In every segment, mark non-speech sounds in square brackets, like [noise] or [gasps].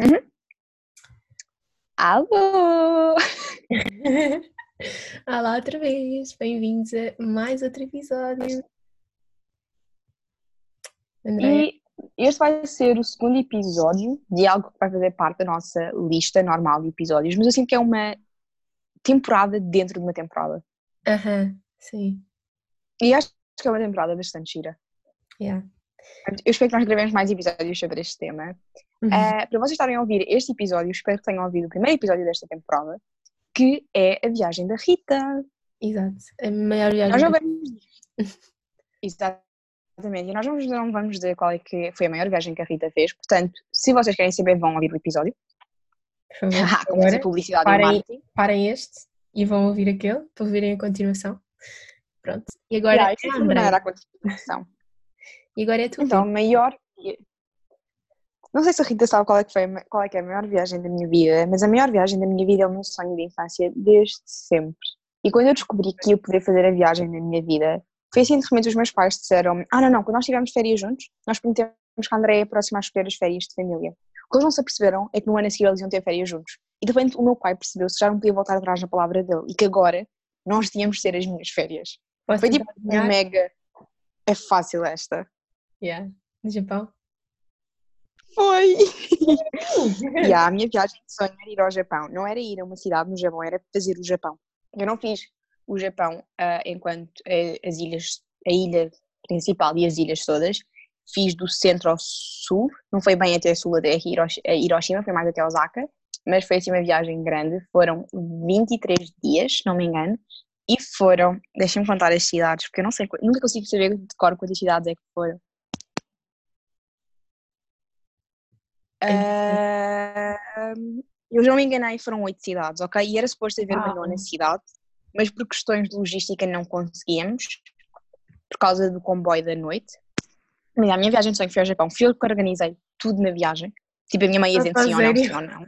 Uhum. Alô! [laughs] Olá outra vez, bem-vindos a mais outro episódio. André. E este vai ser o segundo episódio de algo que vai fazer parte da nossa lista normal de episódios, mas eu sinto que é uma temporada dentro de uma temporada. Aham, uh -huh, sim. E acho que é uma temporada bastante gira. Yeah. Eu espero que nós gravemos mais episódios sobre este tema. Uhum. Uh, para vocês estarem a ouvir este episódio, espero que tenham ouvido o primeiro episódio desta temporada, que é a viagem da Rita. Exato, a maior viagem. Nós já vamos... [laughs] Exatamente, e nós vamos, não vamos dizer qual é que foi a maior viagem que a Rita fez, portanto, se vocês querem saber, vão ouvir o episódio. Por favor, [laughs] ah, como fazer publicidade parem. Parem este e vão ouvir aquele, para ouvirem a continuação. Pronto, e agora yeah, é a. Era a continuação. E agora é tu. Então, maior. Não sei se a Rita sabe qual é, que foi, qual é que é a maior viagem da minha vida, mas a maior viagem da minha vida é o meu sonho de infância desde sempre. E quando eu descobri que ia poder fazer a viagem na minha vida, foi assim de repente os meus pais disseram ah não, não, quando nós tivemos férias juntos, nós prometemos que a André é a próxima a escolher as férias de família. O que eles não se aperceberam é que no ano a seguir eles iam ter férias juntos. E de repente o meu pai percebeu-se que já não podia voltar atrás na palavra dele e que agora nós tínhamos de ser as minhas férias. Posso foi tipo uma mega... É fácil esta. Yeah. No Japão? Foi! yeah, [laughs] a minha viagem de sonho era ir ao Japão. Não era ir a uma cidade no Japão, era fazer o Japão. Eu não fiz o Japão uh, enquanto uh, as ilhas, a ilha principal e as ilhas todas. Fiz do centro ao sul, não foi bem até sul até Hiroshima, foi mais até Osaka, mas foi assim uma viagem grande. Foram 23 dias, não me engano, e foram, deixem-me contar as cidades, porque eu não sei, nunca consigo saber de cor quantas cidades é que foram. Uh, eu já me enganei, foram oito cidades, ok? E era suposto haver uma nona cidade, mas por questões de logística não conseguíamos, por causa do comboio da noite. Mas a minha viagem de sonho foi ao Japão, fui eu que organizei tudo na viagem. Tipo, a minha mãe ia dizer sim ou não, sim ou não.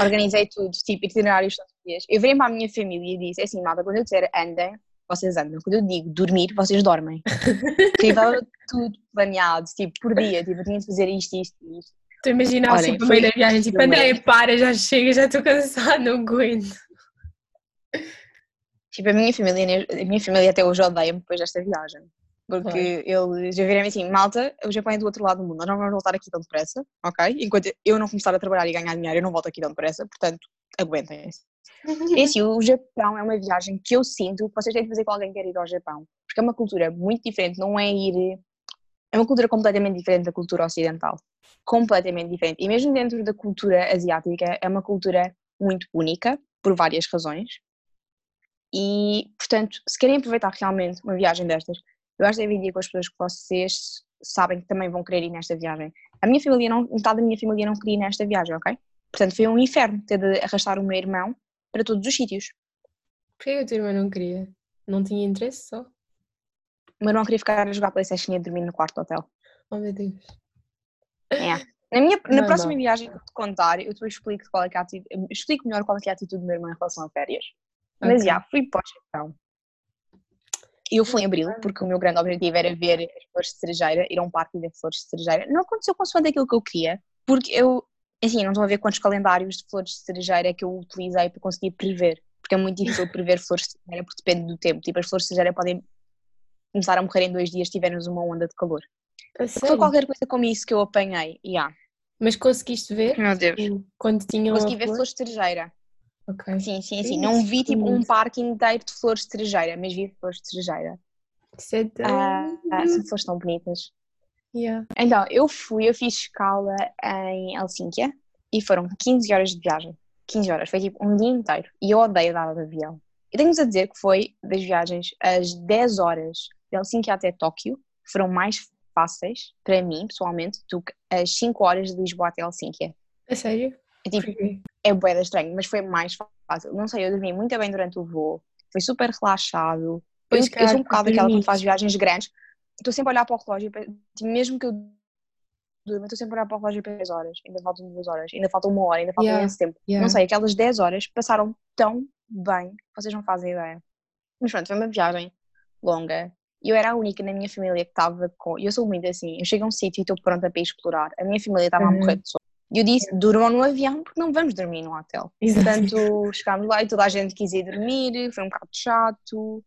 Organizei tudo, tipo, itinerários todos os dias. Eu virei para a minha família e disse, é assim, malta, quando eu disser andem, vocês andam. Quando eu digo dormir, vocês dormem. [laughs] Estava tudo planeado, tipo, por dia, tipo, eu tinha de fazer isto, isto, isto. Tu imaginas assim, no meio da viagem, tipo, André, para, já chega, já estou cansado, não aguento. Tipo, a minha família, a minha família até hoje odeia-me depois desta viagem. Porque Foi. eles já viram assim, malta, o Japão é do outro lado do mundo, nós não vamos voltar aqui tão depressa, ok? Enquanto eu não começar a trabalhar e ganhar dinheiro, eu não volto aqui tão depressa, portanto, aguentem-se. [laughs] E assim, o Japão é uma viagem que eu sinto que vocês têm de fazer com alguém que quer ir ao Japão, porque é uma cultura muito diferente, não é ir é uma cultura completamente diferente da cultura ocidental. Completamente diferente. E mesmo dentro da cultura asiática, é uma cultura muito única, por várias razões. E, portanto, se querem aproveitar realmente uma viagem destas, eu acho que devem ir com as pessoas que vocês sabem que também vão querer ir nesta viagem. A minha família, não, metade da minha família não queria ir nesta viagem, ok? Portanto, foi um inferno ter de arrastar o meu irmão para todos os sítios. Porquê o teu irmão não queria? Não tinha interesse só? O meu irmão queria ficar a jogar Playstation e dormir no quarto do hotel. Oh meu Deus. É. Na, minha, na próxima viagem que eu te contar, eu te explico, qual é, é a atitude, explico melhor qual é, é a atitude do meu irmão em relação a férias. Okay. Mas já, fui para o Japão. Eu fui em abril, porque o meu grande objetivo era ver as flores de cerejeira, ir a um parque e ver flores de cerejeira. Não aconteceu consoante aquilo que eu queria, porque eu, assim, não estou a ver quantos calendários de flores de cerejeira é que eu utilizei para conseguir prever, porque é muito difícil prever flores de cerejeira, porque depende do tempo. Tipo, as flores de cerejeira podem começar a morrer em dois dias se tivermos uma onda de calor. Foi qualquer coisa como isso que eu apanhei, yeah. Mas conseguiste ver? Meu Deus. Quando tinham Consegui ver flores de cerejeira. Ok. Sim, sim, sim. Não vi tipo um parque inteiro de flores de cerejeira, mas vi flores de cerejeira. Isso é tão... Ah, ah, são flores tão bonitas. Yeah. Então, eu fui, eu fiz escala em Helsínquia e foram 15 horas de viagem. 15 horas, foi tipo um dia inteiro. E eu odeio dar de avião. E tenho-vos a dizer que foi das viagens as 10 horas Helsinki até Tóquio foram mais fáceis para mim, pessoalmente, do que as 5 horas de Lisboa até Helsinki. É sério? É, tipo, é bué estranho, mas foi mais fácil. Não sei, eu dormi muito bem durante o voo, foi super relaxado. Pois eu, eu sou um bocado daquela que faz viagens grandes, estou sempre a olhar para o relógio, tipo, mesmo que eu durma, estou sempre a olhar para o relógio para 10 horas, ainda faltam 2 horas, ainda falta uma hora, ainda falta yeah. esse tempo. Yeah. Não sei, aquelas 10 horas passaram tão bem, vocês não fazem ideia. Mas pronto, foi uma viagem longa, eu era a única na minha família que estava com. Eu sou muito assim, eu chego a um sítio e estou pronta para explorar. A minha família estava uhum. a morrer de sono. E eu disse, durmam no avião porque não vamos dormir no hotel. [laughs] Portanto, chegámos lá e toda a gente quis ir dormir, foi um bocado chato.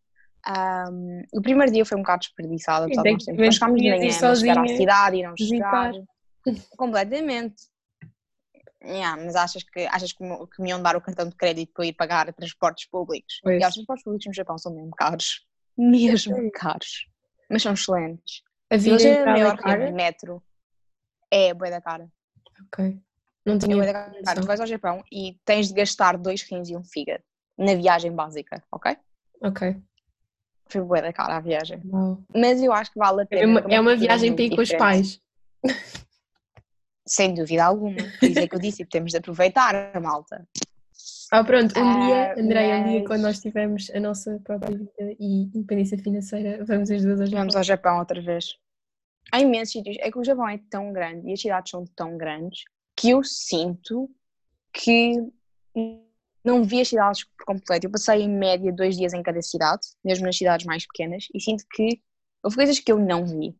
Um, o primeiro dia foi um bocado desperdiçado, nós nós chegámos de manhã, mas chegar à cidade e não chegar. Completamente. Yeah, mas achas que, achas que, me, que me iam dar o cartão de crédito para ir pagar transportes públicos? Pois. E os transportes públicos no Japão são mesmo caros. Mesmo Sei. caros. Mas são excelentes. A vida é maior é cara? metro. É, boa da cara. Ok. Não É tinha bué da cara. Tu vais ao Japão e tens de gastar dois rins e um fígado na viagem básica, ok? Ok. Foi bué da cara a viagem. Uau. Mas eu acho que vale a É pena. uma, porque é uma cultura viagem para ir com os pais. Sem dúvida alguma. Por isso é que eu disse, temos de aproveitar a malta. Ah, pronto, um Ah, dia, Andrei, um dia mas- quando nós tivermos a nossa própria vida e independência financeira, vamos as duas ao Japão. Vamos ao Japão outra vez. Há imensos sítios. É que o Japão é tão grande e as cidades são tão grandes que eu sinto que não vi as cidades por completo. Eu passei em média dois dias em cada cidade, mesmo nas cidades mais pequenas, e sinto que houve coisas que eu não vi.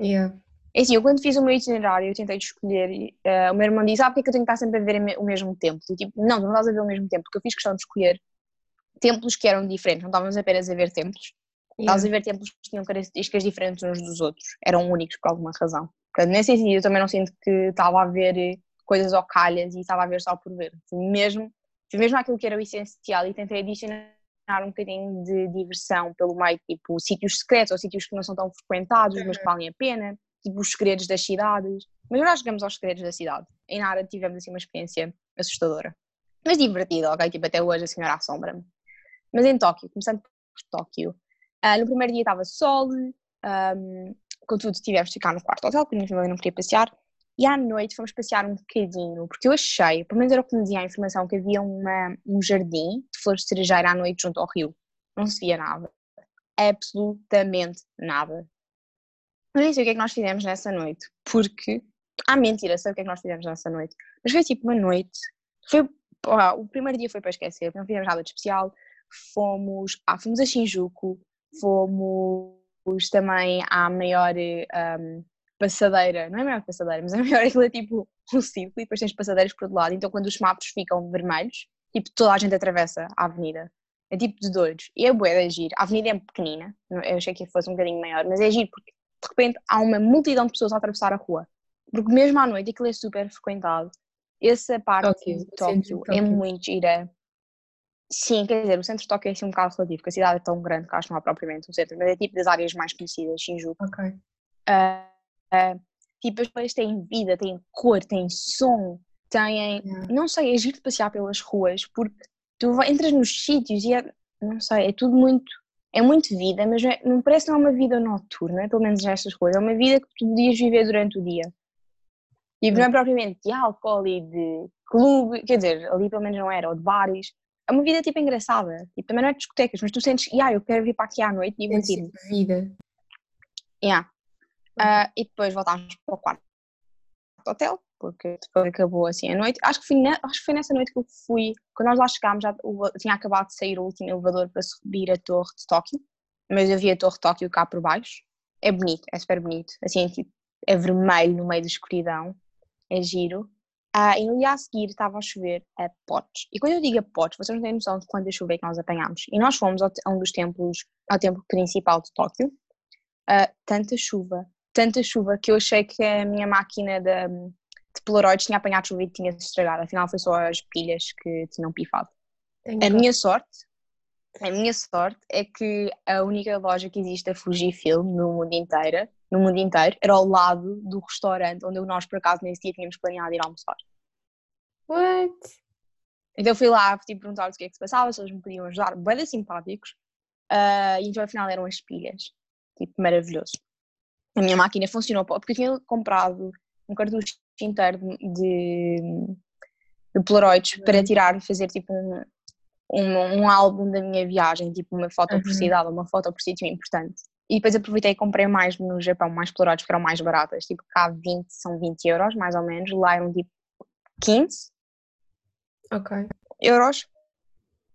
Yeah. É assim, eu quando fiz o meu itinerário, eu tentei escolher. eh, o meu irmão disse: Ah, porque é que eu tenho que estar sempre a ver o mesmo templo? E tipo, não, não estás a ver o mesmo templo, porque eu fiz questão de escolher templos que eram diferentes, não estávamos apenas a ver templos. Estavas a ver templos que tinham características diferentes uns dos outros, eram únicos por alguma razão. Portanto, nesse sentido, eu também não sinto que estava a ver coisas ao calhas e estava a ver só por ver. Mesmo, mesmo aquilo que era o essencial e tentei adicionar um bocadinho de diversão pelo meio, tipo sítios secretos ou sítios que não são tão frequentados, mas que valem a pena, tipo os segredos das cidades. Mas nós chegamos aos segredos da cidade. Em Nara tivemos assim uma experiência assustadora. Mas divertida, ok? Tipo, até hoje a senhora assombra-me. Mas em Tóquio, começando por Tóquio, ah, no primeiro dia estava sol, um, contudo tivemos de ficar no quarto hotel, porque a minha família não queria passear, e à noite fomos passear um bocadinho, porque eu achei, pelo menos era o que me dizia a informação, que havia uma, um jardim de flores de cerejeira à noite junto ao rio. Não se via nada. Absolutamente nada. Nem sei o que é que nós fizemos nessa noite, porque. Ah, mentira, sei o que é que nós fizemos nessa noite. Mas foi tipo uma noite. Foi, o primeiro dia foi para esquecer, não fizemos nada de especial. Fomos, ah, fomos a Shinjuku, fomos também à maior um, passadeira, não é a maior passadeira, mas a maior aquilo é tipo um círculo e depois tens passadeiras por outro lado. Então quando os semáforos ficam vermelhos, tipo toda a gente atravessa a avenida. É tipo de doidos. E é bué de giro. A avenida é pequenina, eu achei que fosse um bocadinho maior, mas é giro porque de repente há uma multidão de pessoas a atravessar a rua. Porque mesmo à noite aquilo é super frequentado. Essa parte Tóquio, de Tóquio é muito gira. Sim, quer dizer, o centro de Tóquio é assim um bocado relativo, porque a cidade é tão grande que acho que não há propriamente um centro, mas é tipo das áreas mais conhecidas, Shinjuku. Ok. Ah, ah, tipo, as coisas têm vida, têm cor, têm som, têm. Yeah. Não sei, é giro de passear pelas ruas, porque tu entras nos sítios e é. Não sei, é tudo muito. É muito vida, mas não, é- não parece que não é uma vida noturna, pelo menos nestas coisas. É uma vida que tu podias viver durante o dia. Tipo, não é propriamente de álcool e de clube, quer dizer, ali pelo menos não era, ou de bares. É uma vida tipo engraçada. Tipo, também não é de discotecas, mas tu sentes, ah, eu quero vir para aqui à noite e Sentes divertir-me. tipo vida. Yeah. Ah, e depois voltámos para o quarto do hotel, porque depois acabou assim a noite. Acho que, foi ne- acho que foi nessa noite que eu fui, quando nós lá chegámos, já o- tinha acabado de sair o último elevador para subir a torre de Tóquio, mas vi a torre de Tóquio cá por baixo. É bonito, é super bonito. Assim, tipo, é vermelho no meio da escuridão, é giro. Ah, e no dia a seguir estava a chover a potes. E quando eu digo a potes, vocês não têm noção de quanta chuva é que nós apanhámos. E nós fomos ao a um dos templos, ao templo principal de Tóquio. Ah, tanta chuva, tanta chuva que eu achei que a minha máquina de, de Polaroids tinha apanhado chuva e tinha se estragado. Afinal, foi só as pilhas que tinham pifado. A minha sorte, a minha sorte é que a única loja que existe a Fujifilm no mundo inteiro, no mundo inteiro, era ao lado do restaurante onde nós por acaso nesse dia tínhamos planeado ir almoçar. What? Então eu fui lá, tipo, perguntar-lhes o que é que se passava, se eles me podiam ajudar, bem simpáticos. Ah, e então afinal eram as pilhas, tipo, maravilhoso. A minha máquina funcionou, porque eu tinha comprado um cartucho inteiro de, de, Polaroids para tirar e fazer tipo um, um, um álbum da minha viagem, tipo uma foto por Uhum. cidade, uma foto por sítio importante. E depois aproveitei e comprei mais no Japão, mais Polaroids que eram mais baratas, tipo cá 20 são 20 euros mais ou menos, lá eram tipo 15 Ok. euros.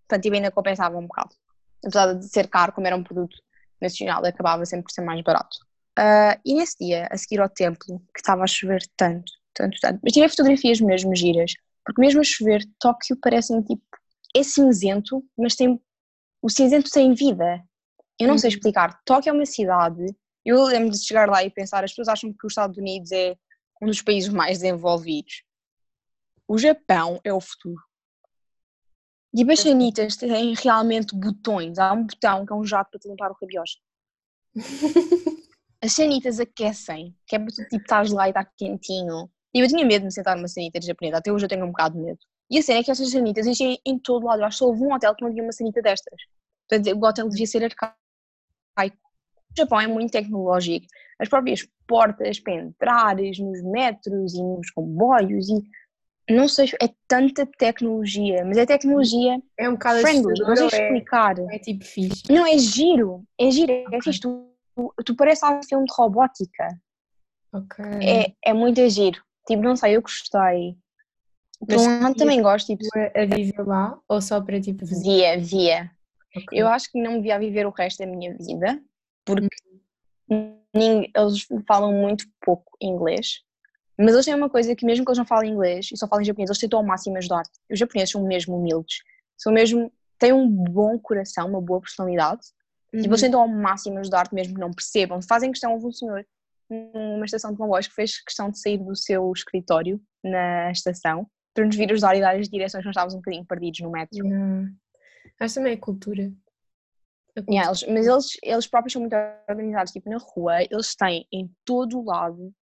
Portanto, tipo, ainda compensava um bocado. Apesar de ser caro, como era um produto nacional, acabava sempre por ser mais barato. Ah, e nesse dia, a seguir ao templo, que estava a chover tanto, Tanto, tanto. Mas tirei fotografias mesmo giras, porque mesmo a chover, Tóquio parece tipo. É cinzento, mas tem. O cinzento tem vida. Eu não sei Uhum. explicar. Tóquio é uma cidade. Eu lembro de chegar lá e pensar: as pessoas acham que os Estados Unidos é um dos países mais desenvolvidos. O Japão é o futuro. E as sanitas têm realmente botões. Há um botão que é um jato para te limpar o rabiosco. [laughs] As sanitas aquecem, que é para tu tipo, estás lá e está quentinho. E eu tinha medo de me sentar numa sanita de japonesa, até hoje eu tenho um bocado de medo. E a cena é que essas sanitas existem em todo lado. Eu acho que só houve um hotel que não havia uma sanita destas. Portanto, o hotel devia ser arcaico. O Japão é muito tecnológico. As próprias portas para entrares nos metros e nos comboios e não sei, é tanta tecnologia, mas é tecnologia É um bocado friendly, não sei é, explicar. é tipo fixe. Não, é giro, é giro, é Ok. fixe. Tu, tu, tu pareces um filme de robótica. Ok. É, é muito giro. Tipo, não sei, eu gostei. Por Mas um lado também gosto, tipo, A, viver lá ou só para tipo via, via. Ok. Eu acho que não me via viver o resto da minha vida, porque nin- eles falam muito pouco inglês. Mas eles têm uma coisa que mesmo que eles não falem inglês e só falem japonês, eles tentam ao máximo ajudar-te. Os japoneses são mesmo humildes. São mesmo, têm um bom coração, uma boa personalidade. Tipo, eles Uhum. tentam ao máximo ajudar-te mesmo que não percebam. Fazem questão, um senhor numa estação de comboios que fez questão de sair do seu escritório na estação para nos vir ajudar e dar as direções, nós estávamos um bocadinho perdidos no metro. Yeah. Acho também a cultura. Cultura. Yeah, eles- mas eles, eles próprios são muito organizados, tipo na rua, eles têm em todo o lado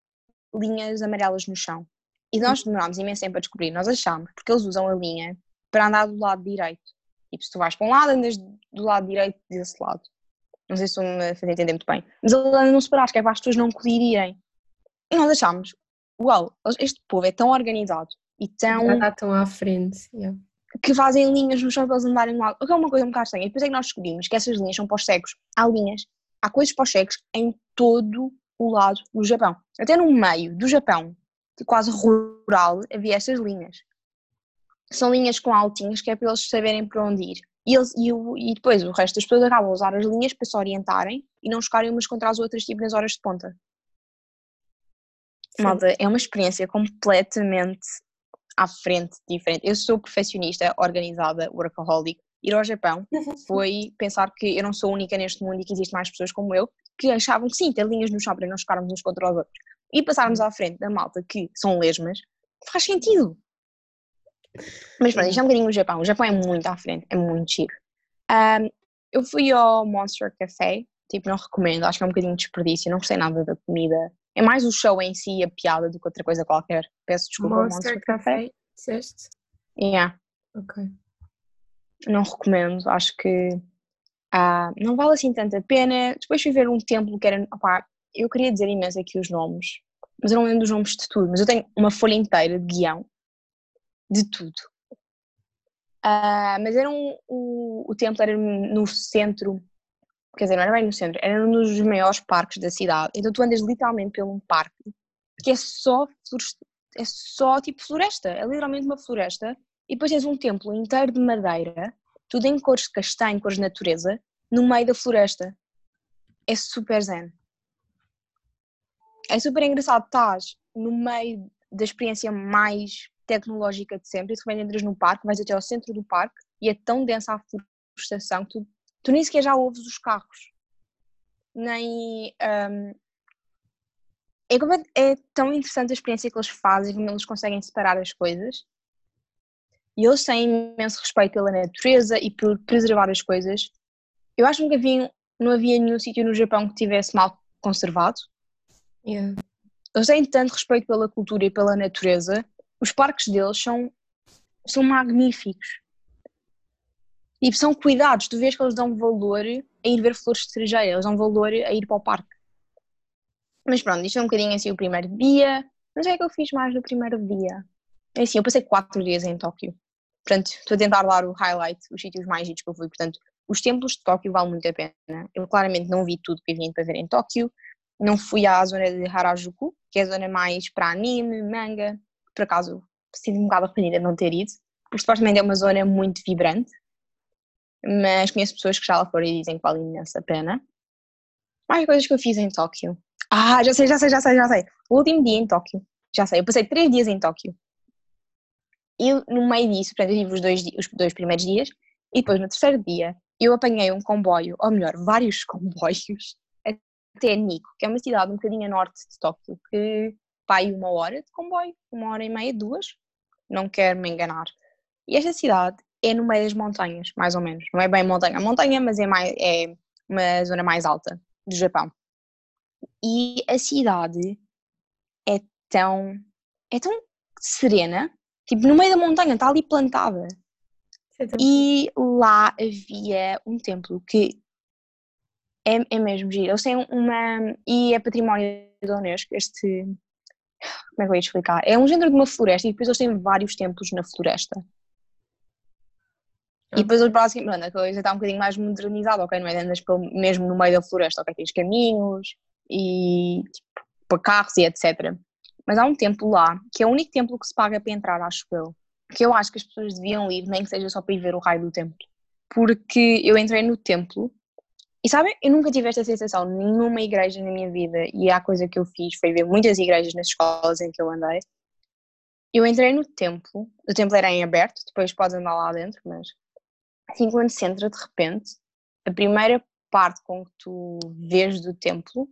linhas amarelas no chão. E nós demorámos imenso tempo a descobrir, nós achámos, porque eles usam a linha para andar do lado direito. Tipo, se tu vais para um lado, andas do lado direito desse lado. Não sei se estou-me a fazer entender muito bem. Mas eles andam num separados, que é para as pessoas não colidirem. E nós achámos, uau, este povo é tão organizado e tão Já está tão à frente. yeah. que fazem linhas no chão para eles andarem no lado. O que é uma coisa um bocado estranha. E depois é que nós descobrimos que essas linhas são para os cegos. Há linhas, há coisas para os cegos em todo o lado do Japão. Até no meio do Japão, de quase rural, havia estas linhas. São linhas com altinhas que é para eles saberem para onde ir. E, eles, e, o- e depois o resto das pessoas acabam a usar as linhas para se orientarem e não chocarem umas contra as outras, tipo nas horas de ponta. Sim. Malta, é uma experiência completamente à frente, diferente. Eu sou perfeccionista, organizada, workaholic. Ir ao Japão [laughs] foi pensar que eu não sou única neste mundo e que existem mais pessoas como eu que achavam que sim, ter linhas no chão para não chocarmos uns contra os outros e passarmos à frente da malta que são lesmas, faz sentido. Mas pronto, isto é um bocadinho o Japão. O Japão é muito à frente, é muito giro. Ahm, eu fui ao Monster Café, tipo, não recomendo, acho que é um bocadinho de desperdício, não gostei nada da comida. É mais o show em si a piada do que outra coisa qualquer. Peço desculpa ao Monster Café, disseste? Yeah, Ok. não recomendo, acho que ah, não vale assim tanta pena. Depois fui ver um templo que era. opá, eu queria dizer imenso aqui os nomes, mas eu não lembro dos nomes de tudo. Mas eu tenho uma folha inteira de guião de tudo. Ah, mas era um, o, o templo era no centro, quer dizer, não era bem no centro, era num dos maiores parques da cidade. Então tu andas literalmente um parque que é só, é só tipo floresta, é literalmente uma floresta. E depois tens um templo inteiro de madeira, tudo em cores de castanho, cores de natureza, no meio da floresta. É super zen. É super engraçado, estás no meio da experiência mais tecnológica de sempre, e de repente entras no parque, vais até ao centro do parque e é tão densa a florestação que tu, tu nem sequer já ouves os carros. Nem. hum, é, é tão interessante a experiência que eles fazem, como eles conseguem separar as coisas. E eles têm imenso respeito pela natureza e por preservar as coisas. Eu acho que nunca vi, não havia nenhum sítio no Japão que tivesse mal conservado. Yeah. Eles têm tanto respeito pela cultura e pela natureza. Os parques deles são, são magníficos. E são cuidados. Tu vês que eles dão valor a ir ver flores de cerejeira. Eles dão valor a ir para o parque. Mas pronto, isto é um bocadinho assim o primeiro dia. Mas o que é que eu fiz mais no primeiro dia? É assim, eu passei quatro dias em Tóquio. Portanto, estou a tentar dar o highlight, os sítios mais giros que eu fui. Portanto, os templos de Tóquio valem muito a pena. Eu claramente não vi tudo que havia para ver em Tóquio. Não fui à zona de Harajuku, que é a zona mais para anime, manga. Por acaso, sinto um bocado arrependida de não ter ido, porque supostamente é uma zona muito vibrante. Mas conheço pessoas que já lá foram e dizem que vale imenso a pena. Mais coisas que eu fiz em Tóquio. Ah, já sei, já sei, já sei, já sei. O último dia em Tóquio, já sei, eu passei três dias em Tóquio. E no meio disso, portanto, eu tive os dois, os dois primeiros dias, e depois no terceiro dia eu apanhei um comboio, ou melhor, vários [laughs] comboios, até Nico, que é uma cidade um bocadinho a norte de Tóquio, que vai uma hora de comboio, uma hora e meia, duas, não quero me enganar. E esta cidade é no meio das montanhas, mais ou menos. Não é bem montanha, montanha, mas é, mais, é uma zona mais alta do Japão. E a cidade é tão, é tão serena, tipo no meio da montanha, está ali plantada. E lá havia um templo que é, é mesmo giro. Eles têm uma. E é património da Unesco, este. Como é que eu ia explicar? É um género de uma floresta e depois eles têm vários templos na floresta. E depois eles basicamente, a coisa está um bocadinho mais modernizada, ok? Não é? Andas mesmo no meio da floresta, ok? Tens caminhos e tipo, para carros e etc. Mas há um templo lá, que é o único templo que se paga para entrar, acho eu. Que eu acho que as pessoas deviam ir, nem que seja só para ir ver o raio do templo. Porque eu entrei no templo e sabem, eu nunca tive esta sensação nenhuma igreja na minha vida e a coisa que eu fiz foi ver muitas igrejas nas escolas em que eu andei. Eu entrei no templo, o templo era em aberto, depois podes andar lá dentro, mas assim quando se entra de repente, a primeira parte com que tu vês do templo,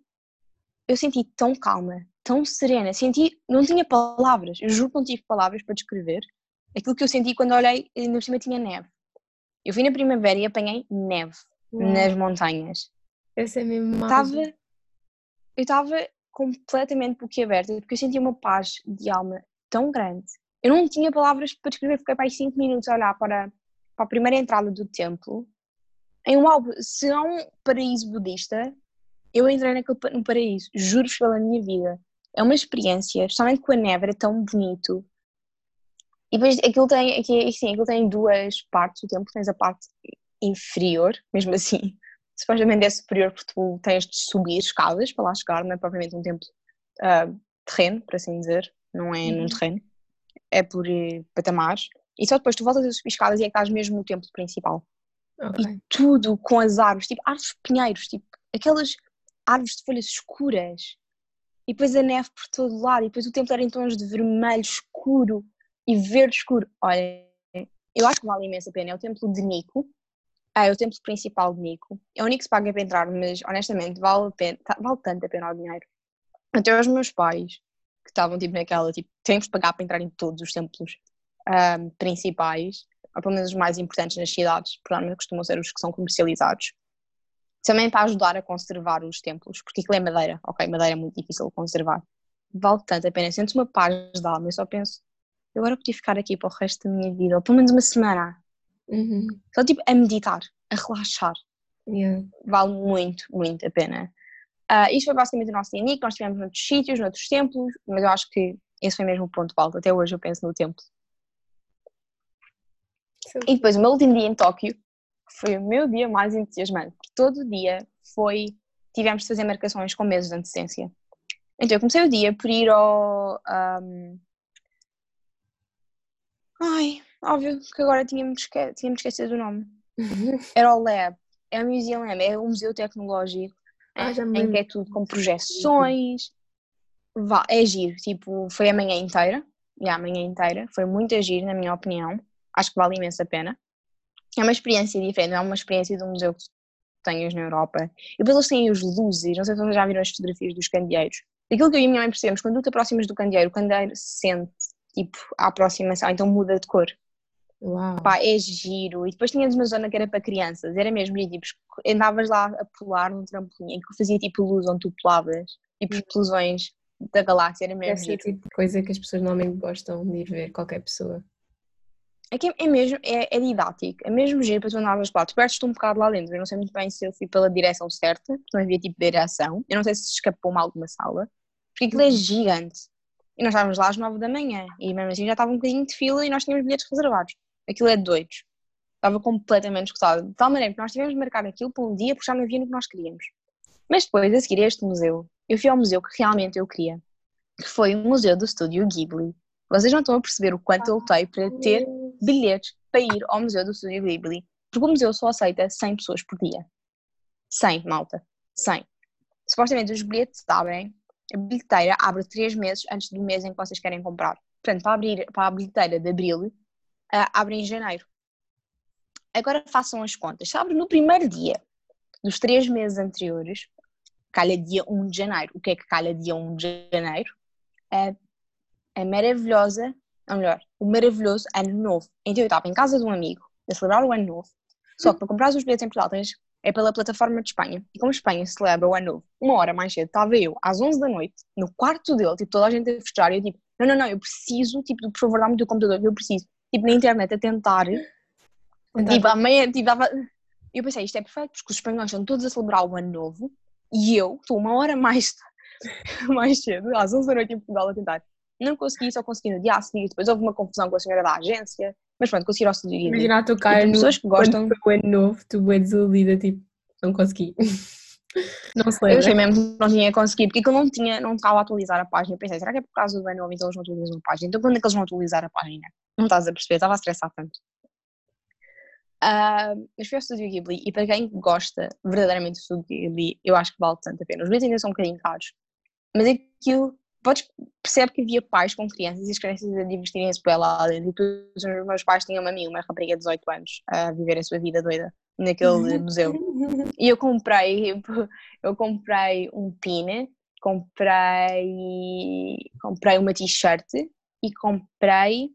eu senti tão calma, tão serena, senti, não tinha palavras, eu juro que não tive palavras para descrever aquilo que eu senti quando olhei, ainda por cima tinha neve. Eu fui na primavera e apanhei neve nas montanhas. Essa é mesmo Estava, eu estava completamente boquiaberta porque eu sentia uma paz de alma tão grande. Eu não tinha palavras para descrever, fiquei para 5 minutos a olhar para, para a primeira entrada do templo. Em um álbum, se há um paraíso budista, eu entrei naquele, no paraíso, juro-vos pela minha vida. É uma experiência, especialmente com a neve, era tão bonito. E depois aquilo tem, aqui, sim, aquilo tem duas partes do templo, tens a parte inferior, mesmo assim, [laughs] supostamente é superior porque tu tens de subir escadas para lá chegar, não é propriamente um templo uh, terreno, por assim dizer, não é uhum. num terreno, é por uh, patamares, e só depois tu voltas a subir escadas e é que estás mesmo no templo principal. Okay. E tudo com as árvores, tipo árvores pinheiros, tipo aquelas árvores de folhas escuras, e depois a neve por todo lado, e depois o templo era em tons de vermelho escuro e verde escuro. Olha, eu acho que vale imensa pena, é o templo de Nico, é o templo principal de Nico. É o único que se paga para entrar, mas honestamente vale, pena, tá, vale tanto a pena o dinheiro. Até os meus pais, que estavam tipo naquela, tipo, temos de pagar para entrar em todos os templos um, principais, ou pelo menos os mais importantes nas cidades, provavelmente costumam ser os que são comercializados. Também para ajudar a conservar os templos, porque aquilo é madeira, ok? Madeira é muito difícil de conservar. Vale tanto a pena. Sentes uma paz de alma, eu só penso, eu agora podia ficar aqui para o resto da minha vida, ou pelo menos uma semana Uhum. Só tipo a meditar, a relaxar. Yeah. Vale muito, muito a pena. Uh, isto foi basicamente o nosso dia Nós estivemos noutros sítios, noutros templos, mas eu acho que esse foi mesmo o ponto alto. Até hoje eu penso no templo. Sim. E depois o meu último dia em Tóquio foi o meu dia mais entusiasmante. Todo dia foi. Tivemos de fazer marcações com meses de antecedência. Então eu comecei o dia por ir ao. Um... Ai, óbvio que agora tínhamos, esque tínhamos esquecido do nome. [laughs] Era o Lab, é o Museum Lab, é um museu tecnológico ah, em que é tudo com projeções. É giro, tipo, foi a manhã inteira, e a manhã inteira, foi muito agir na minha opinião. Acho que vale imensa pena. É uma experiência diferente, é uma experiência de um museu que tens na Europa. E depois eles têm os luzes, não sei se vocês já viram as fotografias dos candeeiros. Aquilo que eu e a minha mãe percebemos, quando tu te aproximas do candeeiro, o candeeiro sente tipo a aproximação, então muda de cor. Uau. Pá, é giro. E depois tínhamos uma zona que era para crianças, era mesmo, e, tipo, andavas lá a pular num trampolim, em que fazia tipo luz onde tu pulavas, tipo hum. explosões da galáxia, era mesmo. Essa é tipo de coisa que as pessoas normalmente gostam de ir ver, qualquer pessoa. É, que é mesmo, é, é didático, é mesmo giro para tu andavas lá, tu perdes-te um bocado lá dentro, eu não sei muito bem se eu fui pela direção certa, porque não havia tipo direção, eu não sei se escapou-me alguma sala, porque aquilo é uhum. gigante. E nós estávamos lá às nove da manhã, e mesmo assim já estava um bocadinho de fila e nós tínhamos bilhetes reservados aquilo é doido. Estava completamente escutado. De tal maneira que nós tivemos de marcar aquilo por um dia porque já não havia no que nós queríamos. Mas depois, a seguir a este museu, eu fui ao museu que realmente eu queria, que foi o museu do estúdio Ghibli. Vocês não estão a perceber o quanto eu lutei para ter bilhetes para ir ao museu do estúdio Ghibli, porque o museu só aceita 100 pessoas por dia. 100, malta. 100. Supostamente os bilhetes abrem a bilheteira abre três meses antes do mês em que vocês querem comprar. Portanto, para, abrir, para a bilheteira de abril, uh, abre em janeiro. Agora façam as contas. Se abre no primeiro dia dos três meses anteriores, calha dia 1 de janeiro. O que é que calha dia 1 de janeiro? É a maravilhosa, ou melhor, o maravilhoso ano novo. Então eu estava em casa de um amigo a celebrar o ano novo, só que para comprar os bilhetes em Portugal tens é pela plataforma de Espanha. E como Espanha celebra o ano novo, uma hora mais cedo, estava eu às 11 da noite, no quarto dele, tipo, toda a gente a festejar, e eu tipo, não, não, não, eu preciso, tipo, por favor, dá-me o teu computador, eu preciso, tipo, na internet a tentar, tipo, à meia, tipo, dava... Eu pensei, isto é perfeito, porque os espanhóis estão todos a celebrar o ano novo, e eu estou uma hora mais, [laughs] mais cedo, às 11 da noite em Portugal a tentar. Não consegui, só consegui no dia a seguir, depois houve uma confusão com a senhora da agência, mas pronto, consegui ao estúdio. Imagina a tocar no, pessoas que gostam. Quando foi o ano novo, tu é desiludida, tipo, não consegui. [laughs] não sei. Eu achei mesmo que não tinha conseguido, porque eu não tinha, não estava a atualizar a página. Eu pensei, será que é por causa do novo então eles não atualizam a página? Então quando é que eles vão atualizar a página? Não estás a perceber, estava a estressar tanto. Uh, mas fui ao Estúdio Ghibli e para quem gosta verdadeiramente do Estúdio Ghibli, eu acho que vale tanto a pena. Os bilhetes ainda são um bocadinho caros, mas aquilo podes perceber que havia pais com crianças e as crianças a divertirem-se por lá dentro. E todos os meus pais tinham uma amiga, uma rapariga de 18 anos, a viver a sua vida doida naquele museu. [laughs] E eu comprei, eu comprei um pin, comprei, comprei uma t-shirt e comprei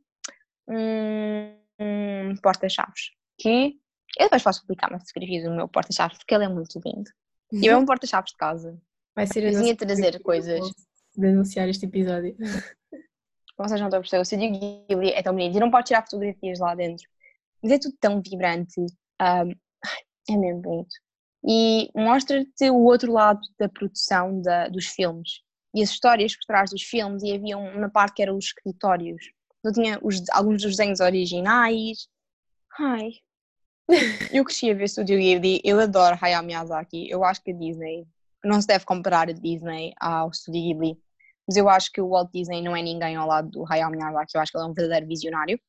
um, um porta-chaves que eu depois posso publicar uma fotografia do meu porta-chaves porque ele é muito lindo. E é um porta-chaves de casa. Vai ser a vinha trazer coisas denunciar este episódio. Vocês não estão a perceber, o Studio Ghibli é tão bonito e não pode tirar fotografias lá dentro. Mas é tudo tão vibrante, um, é mesmo bonito. E mostra-te o outro lado da produção da, dos filmes e as histórias por trás dos filmes. E havia uma parte que eram os escritórios. Eu tinha os, alguns dos desenhos originais. Ai, [laughs] eu cresci a ver Studio Ghibli, eu adoro Hayao Miyazaki. Eu acho que a Disney não se deve comparar a Disney ao Studio Ghibli, mas eu acho que o Walt Disney não é ninguém ao lado do Hayao Miyazaki, eu acho que ele é um verdadeiro visionário,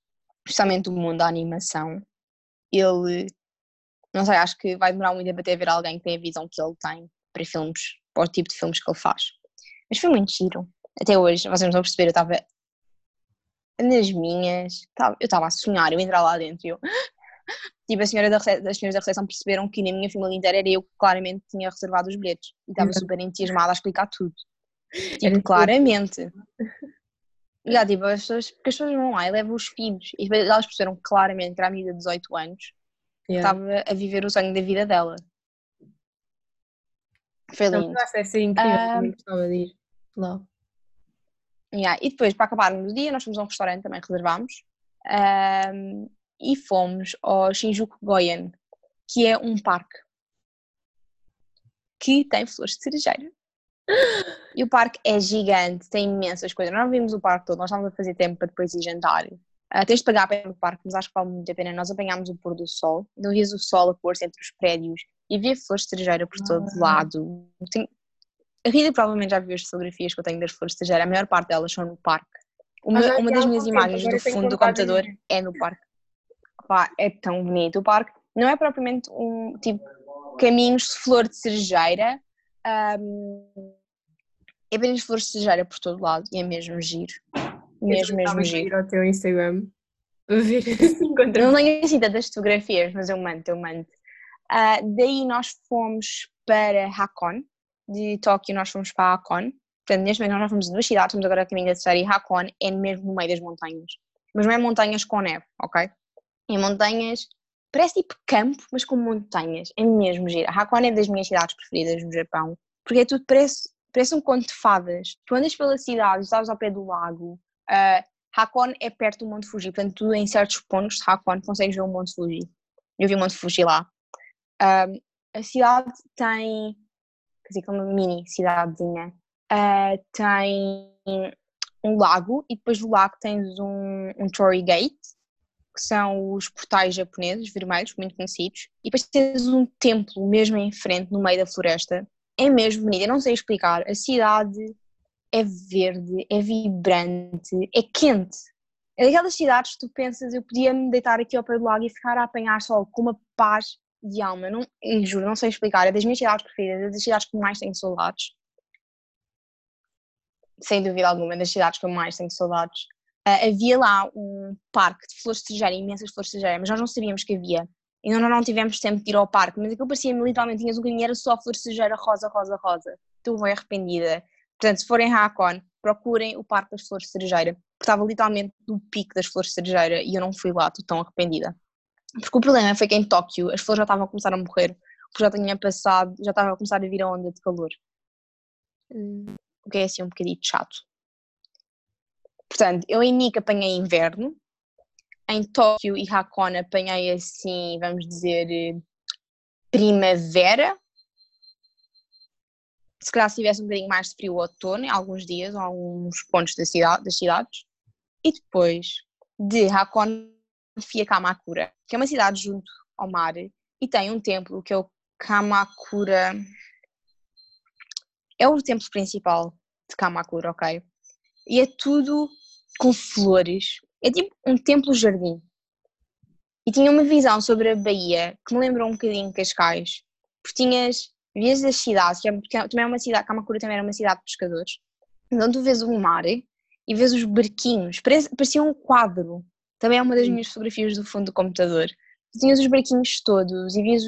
especialmente o mundo da animação. Ele, não sei, acho que vai demorar muito tempo até ver alguém que tem a visão que ele tem para filmes, para o tipo de filmes que ele faz. Mas foi muito giro. Até hoje, vocês não vão perceber, eu estava nas minhas, eu estava a sonhar, eu entrar lá dentro e eu [gasps] tipo, a senhora da, as senhoras da recepção perceberam que na minha família inteira era eu que claramente tinha reservado os bilhetes e estava super entusiasmada a explicar tudo. Tipo, claramente. E [laughs] tipo, as pessoas, porque as pessoas vão lá e levam os filhos e elas perceberam claramente que era a amiga de 18 anos yeah. estava a viver o sonho da vida dela. Foi lindo. Então, vai ser incrível, um, gostava de ir lá. Yeah. E depois, para acabarmos o dia, nós fomos a um restaurante, também reservámos. Um, e fomos ao Shinjuku Goyen, que é um parque que tem flores de cerejeira. [gasps] E o parque é gigante, tem imensas coisas. Nós não vimos o parque todo, nós estávamos a fazer tempo para depois ir jantar. Uh, tens de pagar para ir no parque, mas acho que vale muito a pena. Nós apanhámos o pôr do sol, então vias o sol a pôr-se entre os prédios e via flores de cerejeira por todo ah. lado. Tem... A Rita provavelmente já viu as fotografias que eu tenho das flores de cerejeira, a maior parte delas são no parque. Uma, uma das minhas imagens do fundo do computador é no parque pá, é tão bonito. O parque não é propriamente um tipo caminhos de flor de cerejeira, um, é apenas flores de cerejeira por todo lado e é mesmo giro. Mesmo, mesmo giro. ir ao teu Instagram ver [laughs] se encontro. Não tenho assim tantas fotografias, mas eu mando, eu mando. Uh, daí nós fomos para Hakon, de Tóquio nós fomos para Hakon. Portanto, neste momento nós fomos em duas cidades, estamos agora a caminho da terceira e Hakon é mesmo no meio das montanhas. Mas não é montanhas com neve, ok? em montanhas, parece tipo campo, mas com montanhas, é mesmo giro. Hakone é das minhas cidades preferidas no Japão, porque é tudo, parece, parece um conto de fadas. Tu andas pela cidade, estás ao pé do lago, uh, Hakone é perto do Monte Fuji, portanto tu em certos pontos de Hakone consegues ver o Monte Fuji. Eu vi o Monte Fuji lá. Uh, a cidade tem, quer dizer, que é uma mini cidadezinha, uh, tem um lago e depois do lago tens um, um Torii Gate, que são os portais japoneses vermelhos, muito conhecidos, e depois tens um templo mesmo em frente, no meio da floresta. É mesmo bonito, eu não sei explicar. A cidade é verde, é vibrante, é quente. É daquelas cidades que tu pensas, eu podia me deitar aqui ao pé do lago e ficar a apanhar sol com uma paz de alma. Não, juro, não sei explicar. É das minhas cidades preferidas, é das cidades que mais tenho saudades. sem dúvida alguma, das cidades que eu mais tenho saudades. Uh, havia lá um parque de flores de cerejeira, imensas flores de cerejeira, mas nós não sabíamos que havia. E não, não tivemos tempo de ir ao parque, mas aquilo parecia literalmente, tinhas um caminho, era só flores de cerejeira rosa, rosa, rosa. Estou bem arrependida. Portanto, se forem a Hakon, procurem o Parque das Flores de Cerejeira, porque estava literalmente no pico das flores de cerejeira e eu não fui lá, estou tão arrependida. Porque o problema foi que em Tóquio as flores já estavam a começar a morrer, porque já tinha passado, já estava a começar a vir a onda de calor. O que é assim um bocadinho chato. Portanto, eu em Nika apanhei inverno, em Tóquio e Hakone apanhei assim, vamos dizer, primavera. Se calhar se tivesse um bocadinho mais de frio outono, em alguns dias, em alguns pontos da cidade, das cidades. E depois de Hakone fui a Kamakura, que é uma cidade junto ao mar e tem um templo que é o Kamakura. É o templo principal de Kamakura, ok? E é tudo com flores. É tipo um templo-jardim. E tinha uma visão sobre a Bahia que me lembrou um bocadinho Cascais, porque tinhas, vias das cidades, que, é, que também é uma cidade, Kamakura também era uma cidade de pescadores, onde tu vês o mar e vês os barquinhos, parecia um quadro. Também é uma das minhas fotografias do fundo do computador. Tu tinhas os barquinhos todos e vias.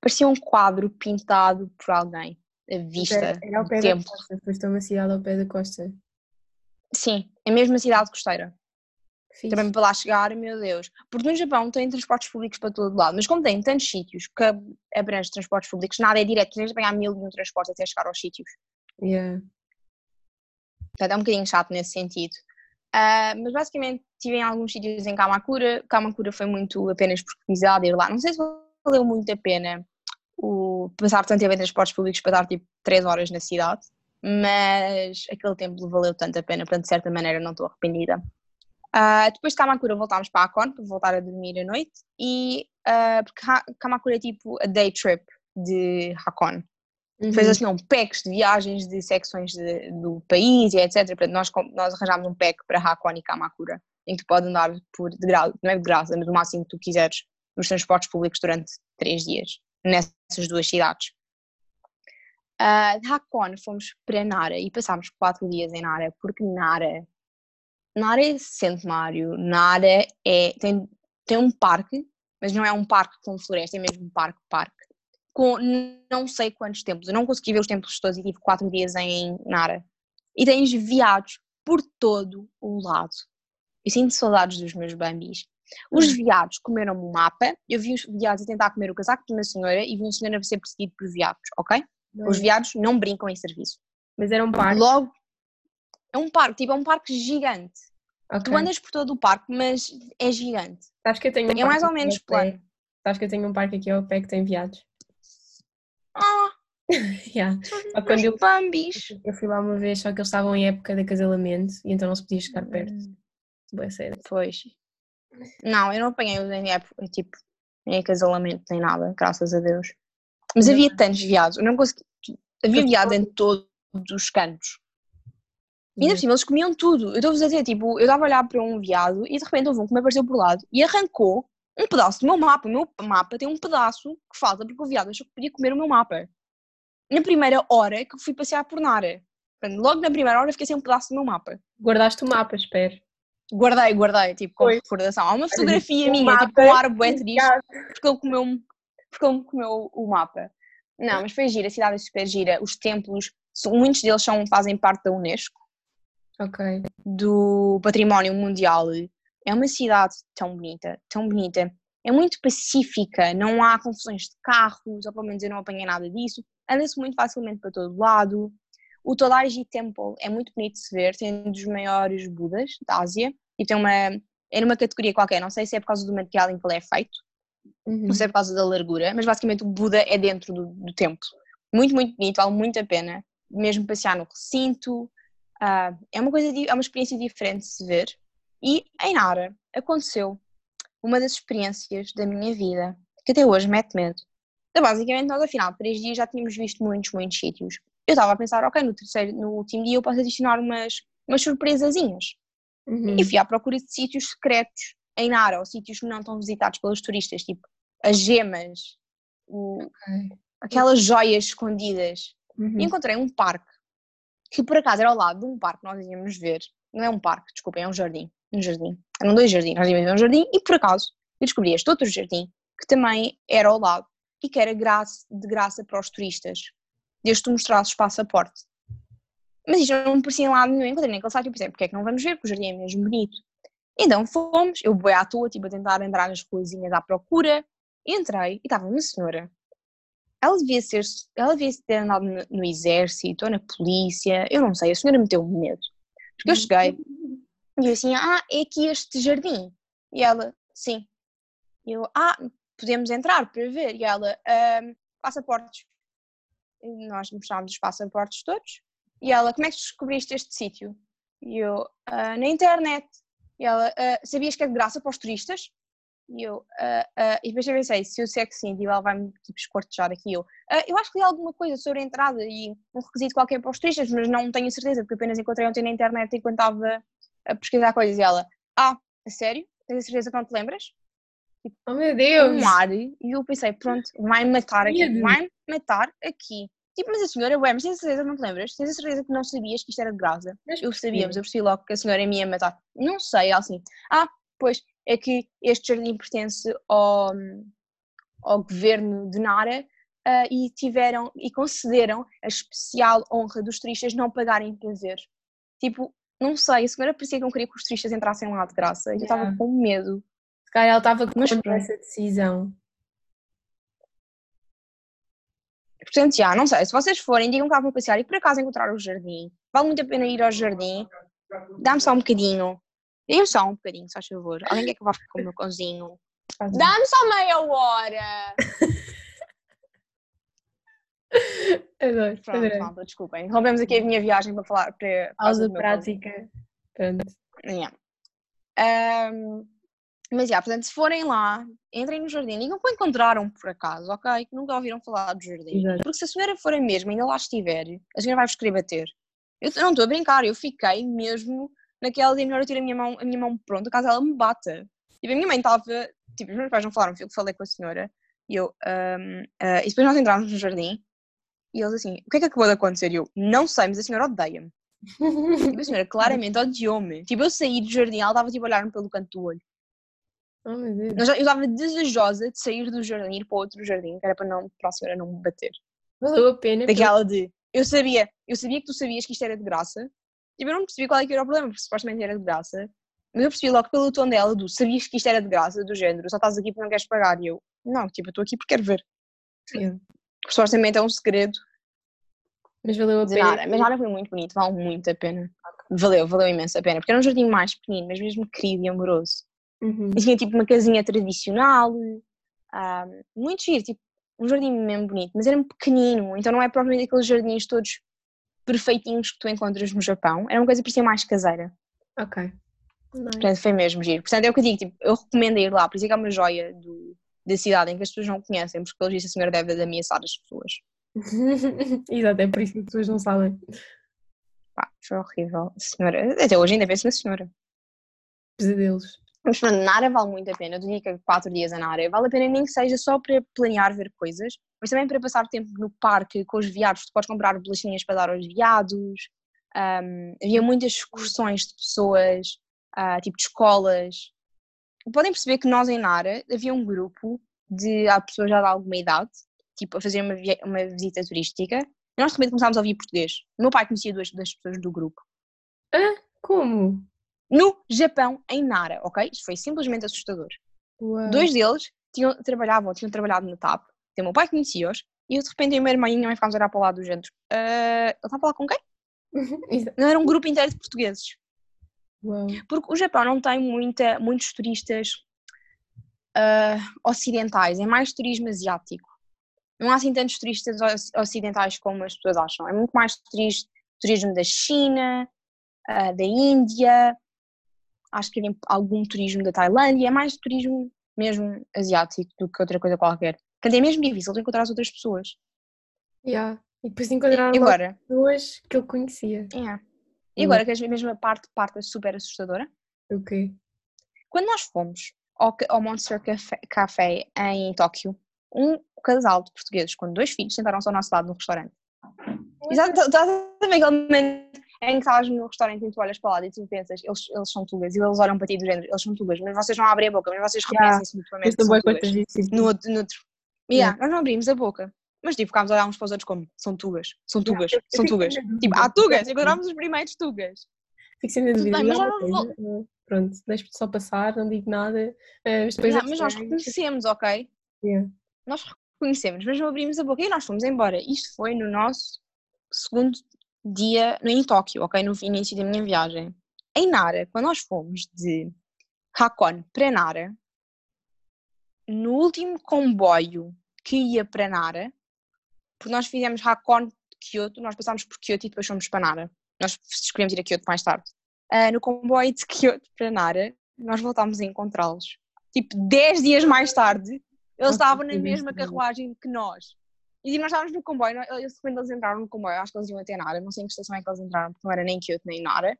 parecia um quadro pintado por alguém. A vista. Era, ao pé da costa, foste a uma cidade ao pé da costa. Sim, é mesmo a cidade costeira. Fiz. Também para lá chegar, meu Deus. Porque no Japão tem transportes públicos para todo lado, mas como tem tantos sítios que abrange transportes públicos, nada é direto, tens de pegar mil e um transportes até chegar aos sítios. Yeah. Portanto, é um bocadinho chato nesse sentido. Uh, mas basicamente estive em alguns sítios em Kamakura. Kamakura foi muito apenas pesquisada ir lá. Não sei se valeu muito a pena o passar tanto tempo em transportes públicos para dar tipo 3 horas na cidade mas aquele tempo valeu tanto a pena, portanto, de certa maneira, não estou arrependida. Uh, depois de Kamakura voltámos para Akon para voltar a dormir à noite e uh, porque Kamakura é tipo a day trip de Hakon. Uhum. Fez assim um packs de viagens de secções de, do país e etc. Portanto, nós, nós arranjámos um pack para Hakon e Kamakura, em que tu podes andar por de graça, não é de graça, mas o máximo que tu quiseres nos transportes públicos durante três dias nessas duas cidades. Uh, de Hakone fomos para Nara e passámos quatro dias em Nara, porque Nara, Nara é centenário, Nara é, tem, tem um parque, mas não é um parque com floresta, é mesmo um parque, parque, com não sei quantos templos, eu não consegui ver os templos todos e tive quatro dias em Nara. E tens viados por todo o lado. Eu sinto saudades dos meus bambis. Os hum. viados comeram um mapa, eu vi os viados a tentar comer o casaco de uma senhora e vi um senhor a ser perseguido por viados, ok? Os viados não brincam em serviço. Mas era um parque? Logo, é um parque, tipo, é um parque gigante. Okay. Tu andas por todo o parque, mas é gigante. Sabes que eu tenho um É mais ou menos plano. Sabes que eu tenho um parque aqui ao pé que tem viados. Ah! [laughs] yeah. Só quando eu, bambis. eu fui lá uma vez, só que eles estavam em época de acasalamento e então não se podia chegar perto. Hum. Boa sério. Pois. Não, eu não apanhei os em época, tipo, em acasalamento, nem nada, graças a Deus. Mas havia tantos viados, eu não consegui. Havia viado em todos os cantos. E ainda por cima eles comiam tudo. Eu estou-vos a dizer, tipo, eu estava a olhar para um viado e de repente houve um que me apareceu por lado e arrancou um pedaço do meu mapa. O meu mapa tem um pedaço que falta porque o viado achou que podia comer o meu mapa. Na primeira hora que fui passear por Nara. Portanto, logo na primeira hora fiquei sem um pedaço do meu mapa. Guardaste o mapa, espero. Guardei, guardei, tipo, com recordação. Há uma fotografia minha, tipo, com um ar bué triste, porque ele comeu porque ele comeu o mapa. Não, mas foi gira, a cidade é super gira. Os templos, muitos deles são, fazem parte da Unesco. Ok. Do Património Mundial. É uma cidade tão bonita, tão bonita. É muito pacífica, não há confusões de carros, ou pelo menos eu não apanhei nada disso. Anda-se muito facilmente para todo lado. O Todaiji Temple é muito bonito de se ver, tem um dos maiores Budas da Ásia e tem uma. É numa categoria qualquer, não sei se é por causa do material em que ele é feito, uhum. não sei por causa da largura, mas basicamente o Buda é dentro do, do templo. Muito, muito bonito, vale muito a pena, mesmo passear no recinto, uh, é uma coisa, é uma experiência diferente de se ver. E em Nara aconteceu uma das experiências da minha vida, que até hoje mete medo. Então, basicamente, nós, afinal, três dias já tínhamos visto muitos, muitos sítios. Eu estava a pensar, ok, no terceiro, no último dia eu posso adicionar umas, umas surpresazinhas. Uhum. E fui à procura de sítios secretos em Nara, ou sítios que não estão visitados pelos turistas, tipo as gemas, o, okay. aquelas joias escondidas. Uhum. E encontrei um parque que por acaso era ao lado de um parque que nós íamos ver. Não é um parque, desculpem, é um jardim. Um jardim. Eram dois jardins, nós íamos ver um jardim e por acaso eu descobri este outro jardim que também era ao lado e que era graça, de graça para os turistas, desde que tu mostrasses passaporte. Mas isto não me parecia em lado nenhum, encontrei naquele site e pensei, porque é que não vamos ver, porque o jardim é mesmo bonito. Então fomos, eu boi à toa, tipo, a tentar entrar nas coisinhas à procura, entrei e estava uma senhora. Ela devia ser, ela devia ter andado no, no exército ou na polícia, eu não sei, a senhora meteu-me medo. Porque eu cheguei e eu assim, ah, é aqui este jardim. E ela, sim. E eu, ah, podemos entrar para ver. E ela, passaportes. E nós mostrámos os passaportes todos. E ela, como é que descobriste este sítio? E eu, uh, na internet. E ela, uh, sabias que é de graça para os turistas? E eu, uh, e depois eu pensei, se que sim, ela vai-me tipo, escortejar aqui. Eu, eu acho que li alguma coisa sobre a entrada e um requisito qualquer para os turistas, mas não tenho certeza, porque apenas encontrei ontem na internet enquanto estava a pesquisar coisas. E ela, ah, a sério? Tens a certeza que não te lembras? Tipo, oh meu Deus! Um ar, e eu pensei, pronto, vai-me matar aqui, vai-me matar aqui. Tipo, mas a senhora, ué, mas tens a certeza que não te lembras? Tens a certeza que não sabias que isto era de graça? Mas eu sabia, mas eu percebi logo que a senhora me ia matar. Não sei, assim. Ah, pois, é que este jardim pertence ao, ao governo de Nara uh, e tiveram, e concederam a especial honra dos turistas não pagarem para ver. Tipo, não sei, a senhora parecia que não queria que os turistas entrassem lá de graça. Eu estava com medo. Se calhar ela estava com essa decisão. Portanto, já, não sei, se vocês forem, digam que vão passear e por acaso encontrar o jardim, vale muito a pena ir ao jardim, dá-me só um bocadinho, dê-me só um bocadinho, se faz favor. Alguém quer que eu vá ficar com o meu cãozinho? Dá-me só meia hora! [laughs] Adoro, Pronto, adoro. malta, desculpem. Rompemos aqui a minha viagem para falar para pausa prática. Pronto. Yeah. Um, mas, já, portanto, se forem lá, entrem no jardim, digam que encontraram por acaso, ok? Que nunca ouviram falar do jardim. Exato. Porque se a senhora for a mesma ainda lá estiver, a senhora vai-vos querer bater. Eu não estou a brincar, eu fiquei mesmo naquela de melhor eu tiro a minha mão, a minha mão pronta, caso ela me bata. Tipo, a minha mãe estava, tipo, os meus pais não falaram, eu falei com a senhora, e eu, um, uh, ah, e depois nós entramos no jardim, e eles assim, o que é que acabou de acontecer? E eu, não sei, mas a senhora odeia-me. tipo, a senhora claramente odiou-me. Tipo, eu saí do jardim, ela estava tipo a olhar-me pelo canto do olho. Oh. Eu estava desejosa de sair do jardim, ir para outro jardim, que era para, não, para a senhora não me bater. Valeu a pena. Daquela de, eu sabia, eu sabia que tu sabias que isto era de graça, tipo, eu não percebi qual é que era o problema, porque supostamente era de graça, mas eu percebi logo pelo tom dela do, sabias que isto era de graça, do género, só estás aqui porque não queres pagar, e eu, não, tipo, eu estou aqui porque quero ver. Sim. Supostamente é um segredo. Mas valeu a pena. Nada. Mas nada foi muito bonito, vale muito a pena. Valeu, valeu imenso a pena, porque era um jardim mais pequenino, mas mesmo querido e amoroso. Uhum. E tinha tipo uma casinha tradicional, um, muito giro, tipo um jardim mesmo bonito, mas era pequenino, então não é propriamente aqueles jardins todos perfeitinhos que tu encontras no Japão, era uma coisa que parecia mais caseira. Ok. Nice. Portanto, foi mesmo giro. Portanto, é o que eu digo, tipo, eu recomendo ir lá, por isso é que é uma joia do, da cidade em que as pessoas não conhecem, porque pelo visto a senhora deve ameaçar as pessoas. [laughs] Exato, é por isso que as pessoas não sabem. Pá, foi horrível. A senhora, até hoje ainda penso na senhora. Pesadelos. Mas pronto, Nara vale muito a pena. Eu diria quatro dias a Nara. Vale a pena nem que seja só para planear ver coisas, mas também para passar tempo no parque com os viados. Tu podes comprar bolachinhas para dar aos viados. Um, havia muitas excursões de pessoas, uh, tipo de escolas. Podem perceber que nós em Nara havia um grupo de há pessoas já de alguma idade, tipo a fazer uma, uma visita turística. E nós repente começámos a ouvir português. O meu pai conhecia duas das pessoas do grupo. Ah, como? No Japão, em Nara, ok? Isto foi simplesmente assustador. Dois deles tinham, trabalhavam, tinham trabalhado no TAP, o meu pai conhecia-os, e eu de repente, a minha irmã e a minha mãe ficámos a olhar para o lado do género. Uh, ele está a falar com quem? [laughs] não era um grupo inteiro de portugueses. Uau. Porque o Japão não tem muita, muitos turistas uh, ocidentais, é mais turismo asiático. Não há assim tantos turistas ocidentais como as pessoas acham. É muito mais turismo da China, uh, da Índia, acho que havia algum turismo da Tailândia, é mais turismo mesmo asiático do que outra coisa qualquer. Portanto, é mesmo difícil de encontrar as outras pessoas. Yeah. E depois encontrar agora, pessoas que ele conhecia. Yeah. E agora, que a mesma parte, parte super assustadora? O okay. Quando nós fomos ao, ao Monster Café, Café em Tóquio, um casal de portugueses com dois filhos sentaram-se ao nosso lado no restaurante. A ver aquele momento em que estás no restaurante e tu olhas para lá e tu pensas, eles, eles são tugas, e eles olham para ti do género, eles são tugas, mas vocês não abrem a boca, mas vocês Yeah. reconhecem-se mutuamente. Boa tugas. coisa disso. No outro, no outro. Yeah, Nós não abrimos a boca. Mas tipo, ficámos a olhar uns para os outros como são tugas, são tugas, eu são tugas. Tipo, há tugas, encontramos os primeiros tugas. Fico Tudo dúvida. mas já não eh, Pronto, deixo-me só passar, não digo nada. eh, mas depois Yeah, é mas nós reconhecemos, ok? Yeah. Nós reconhecemos, mas não abrimos a boca e nós fomos embora. Isto foi no nosso segundo dia em Tóquio, ok? No início da minha viagem. Em Nara, quando nós fomos de Hakone para Nara, no último comboio que ia para Nara, porque nós fizemos Hakone Kyoto, nós passámos por Kyoto e depois fomos para Nara. Nós escolhemos ir a Kyoto mais tarde. Ah, no comboio de Kyoto para Nara, nós voltámos a encontrá-los. Tipo, 10 dias mais tarde, eles estavam na mesma carruagem que nós. E nós estávamos no comboio, nós- eles, quando eles entraram no comboio, acho que eles iam até Nara, não sei em que estação é que eles entraram, porque não era nem Kyoto nem Nara.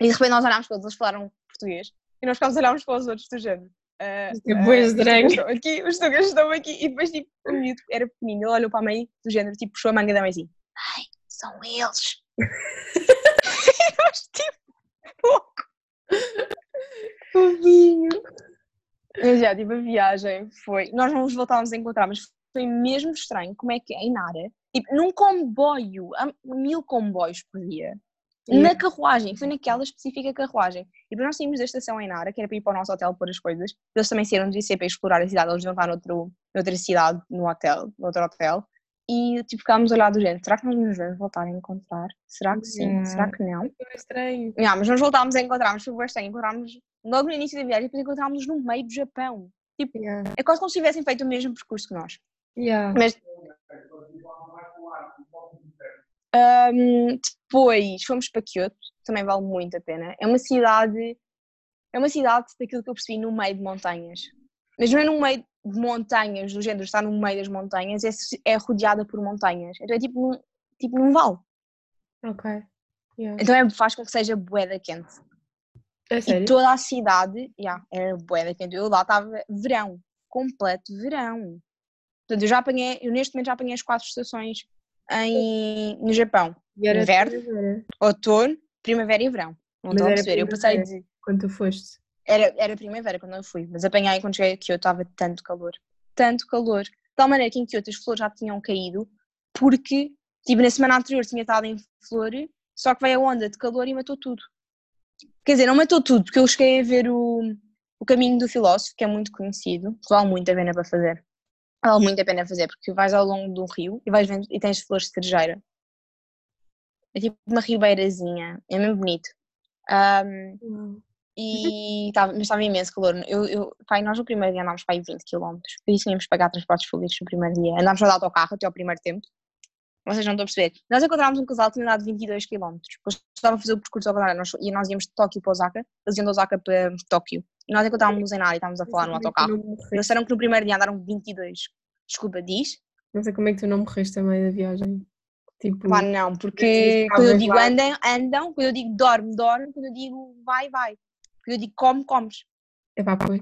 E de repente nós olhámos para eles, eles falaram português, e nós ficámos a olhar uns para os outros do género. é os tugas estão aqui, os tugas estão aqui, e depois tipo, o miúdo era pequenino, ele olhou para a mãe do género, tipo, puxou a manga da mãe assim, ai, são eles. [laughs] e nós tipo, pouco. Fofinho. Mas já, tipo, a viagem foi. Nós não nos voltávamos a encontrar, mas foi mesmo estranho como é que é em Nara, tipo, num comboio, mil comboios por dia, na Yeah. carruagem, foi naquela específica carruagem. E depois nós saímos da estação em Nara, que era para ir para o nosso hotel pôr as coisas, eles também saíram de IC para explorar a cidade, eles iam estar noutro, noutra cidade, no hotel, no outro hotel. E tipo, ficámos a olhar do género, será que nós nos vamos voltar a encontrar? Será que sim? Será que não? Foi estranho. Yeah, mas nós voltámos a encontrar, mas foi estranho, encontrámos logo no início da viagem, depois encontrámos no meio do Japão. Yeah. É quase como se tivessem feito o mesmo percurso que nós. Yeah. Mas Ahm, depois fomos para Kyoto, também vale muito a pena. É uma cidade, é uma cidade daquilo que eu percebi no meio de montanhas. Mas não é no meio de montanhas, do género está no meio das montanhas, é, é rodeada por montanhas. Então é tipo num, tipo num vale. Ok. Yeah. Então é, faz com que seja boeda quente. É E sério? toda a cidade, yeah, era boeda quente. Eu lá estava verão, completo verão. Portanto, eu já apanhei, eu neste momento já apanhei as quatro estações em, no Japão. Inverno? primavera, outono, primavera e verão. Não estou a perceber. Eu passei. Quando tu foste. Era, era primavera quando eu fui, mas apanhei quando cheguei a Kyoto estava tanto calor. Tanto calor. De tal maneira que em Kyoto as flores já tinham caído, porque, tipo, na semana anterior tinha estado em flor, só que veio a onda de calor e matou tudo. Quer dizer, não matou tudo, porque eu cheguei a ver o, o Caminho do Filósofo, que é muito conhecido, vale muito a pena para fazer. Vale muito a pena fazer, porque vais ao longo do rio e vais vendo e tens flores de cerejeira. É tipo uma ribeirazinha, é mesmo bonito. Ahm, e estava, mas estava imenso calor. Eu, eu, pai, nós no primeiro dia andámos para aí 20 km, por isso tínhamos que pagar transportes públicos no primeiro dia. Andámos só de autocarro até ao primeiro tempo. Vocês não estão a perceber. Nós encontrámos um casal que tinha andado 22 km. Eles estavam a fazer o percurso ao contrário. Nós, e nós íamos de Tóquio para Osaka, eles iam de Osaka para Tóquio. E nós encontrávamos em Nara e estávamos a falar no autocarro. Eles disseram que no primeiro dia andaram 22. Desculpa, diz? Não sei como é que tu não morreste meio da viagem. Tipo, Pá, não, porque quando eu digo andam, andam, quando eu digo dorme, dorme, quando eu digo vai, vai. Quando eu digo come, comes. epá, pois.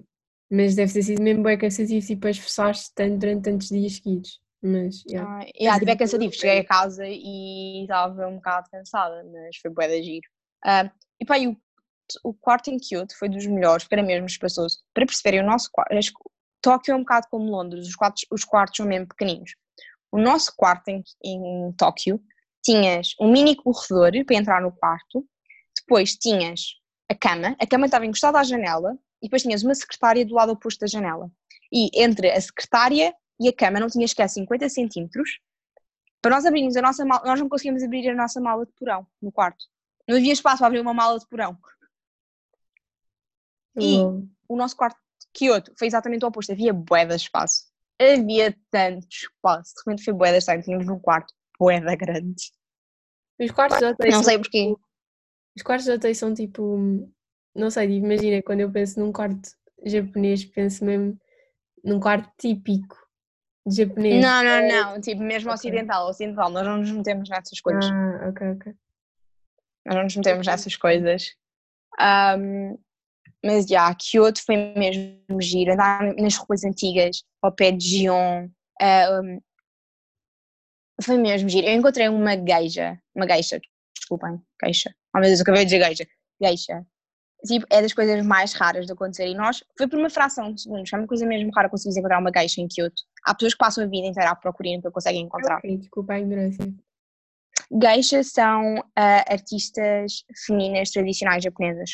Mas deve ter sido mesmo bem cansativo tipo, a esforçar-te tanto durante tantos dias seguidos. Mas, yeah. Ah, yeah, tipo, é cansativo. Cheguei a casa e estava um bocado cansada, mas foi bué de giro. Ah, e pá, e o, o quarto em Kyoto foi dos melhores, porque era mesmo espaçoso. Para perceberem, o nosso quarto, Tóquio é um bocado como Londres, os quartos, os quartos são mesmo pequeninos. O nosso quarto em, em Tóquio, tinhas um mini corredor para entrar no quarto, depois tinhas a cama, a cama estava encostada à janela, e depois tinhas uma secretária do lado oposto da janela. E entre a secretária e a cama não tinha sequer 50 centímetros. Para nós abrirmos a nossa mala, nós não conseguíamos abrir a nossa mala de porão no quarto. Não havia espaço para abrir uma mala de porão. E-. O nosso quarto de Kyoto foi exatamente o oposto. Havia bué de espaço. Havia tanto espaço. De repente foi bué de estranho. Tínhamos um quarto bué da grande. Os quartos de hotéis Não são sei porquê. Os quartos de hotéis são tipo, não sei, tipo, imagina, quando eu penso num quarto japonês, penso mesmo num quarto típico de japonês. Não, não, não. Tipo, mesmo Ok. ocidental. Ocidental. Nós não nos metemos nessas coisas. Ah, ok, ok. Nós não nos metemos nessas coisas. Ahm, mas já, Kyoto foi mesmo giro. Andar nas ruas antigas, ao pé de Gion. Foi mesmo giro. Eu encontrei uma geisha, uma geisha, desculpem, geisha. Oh meu Deus, eu acabei de dizer geisha. Geisha. Tipo, é das coisas mais raras de acontecer e nós, foi por uma fração de segundos, é uma coisa mesmo rara conseguir encontrar uma geisha em Kyoto. Há pessoas que passam a vida inteira à procura e nunca conseguem encontrar. Ok, desculpa a ignorância. Geishas são uh, artistas femininas tradicionais japonesas.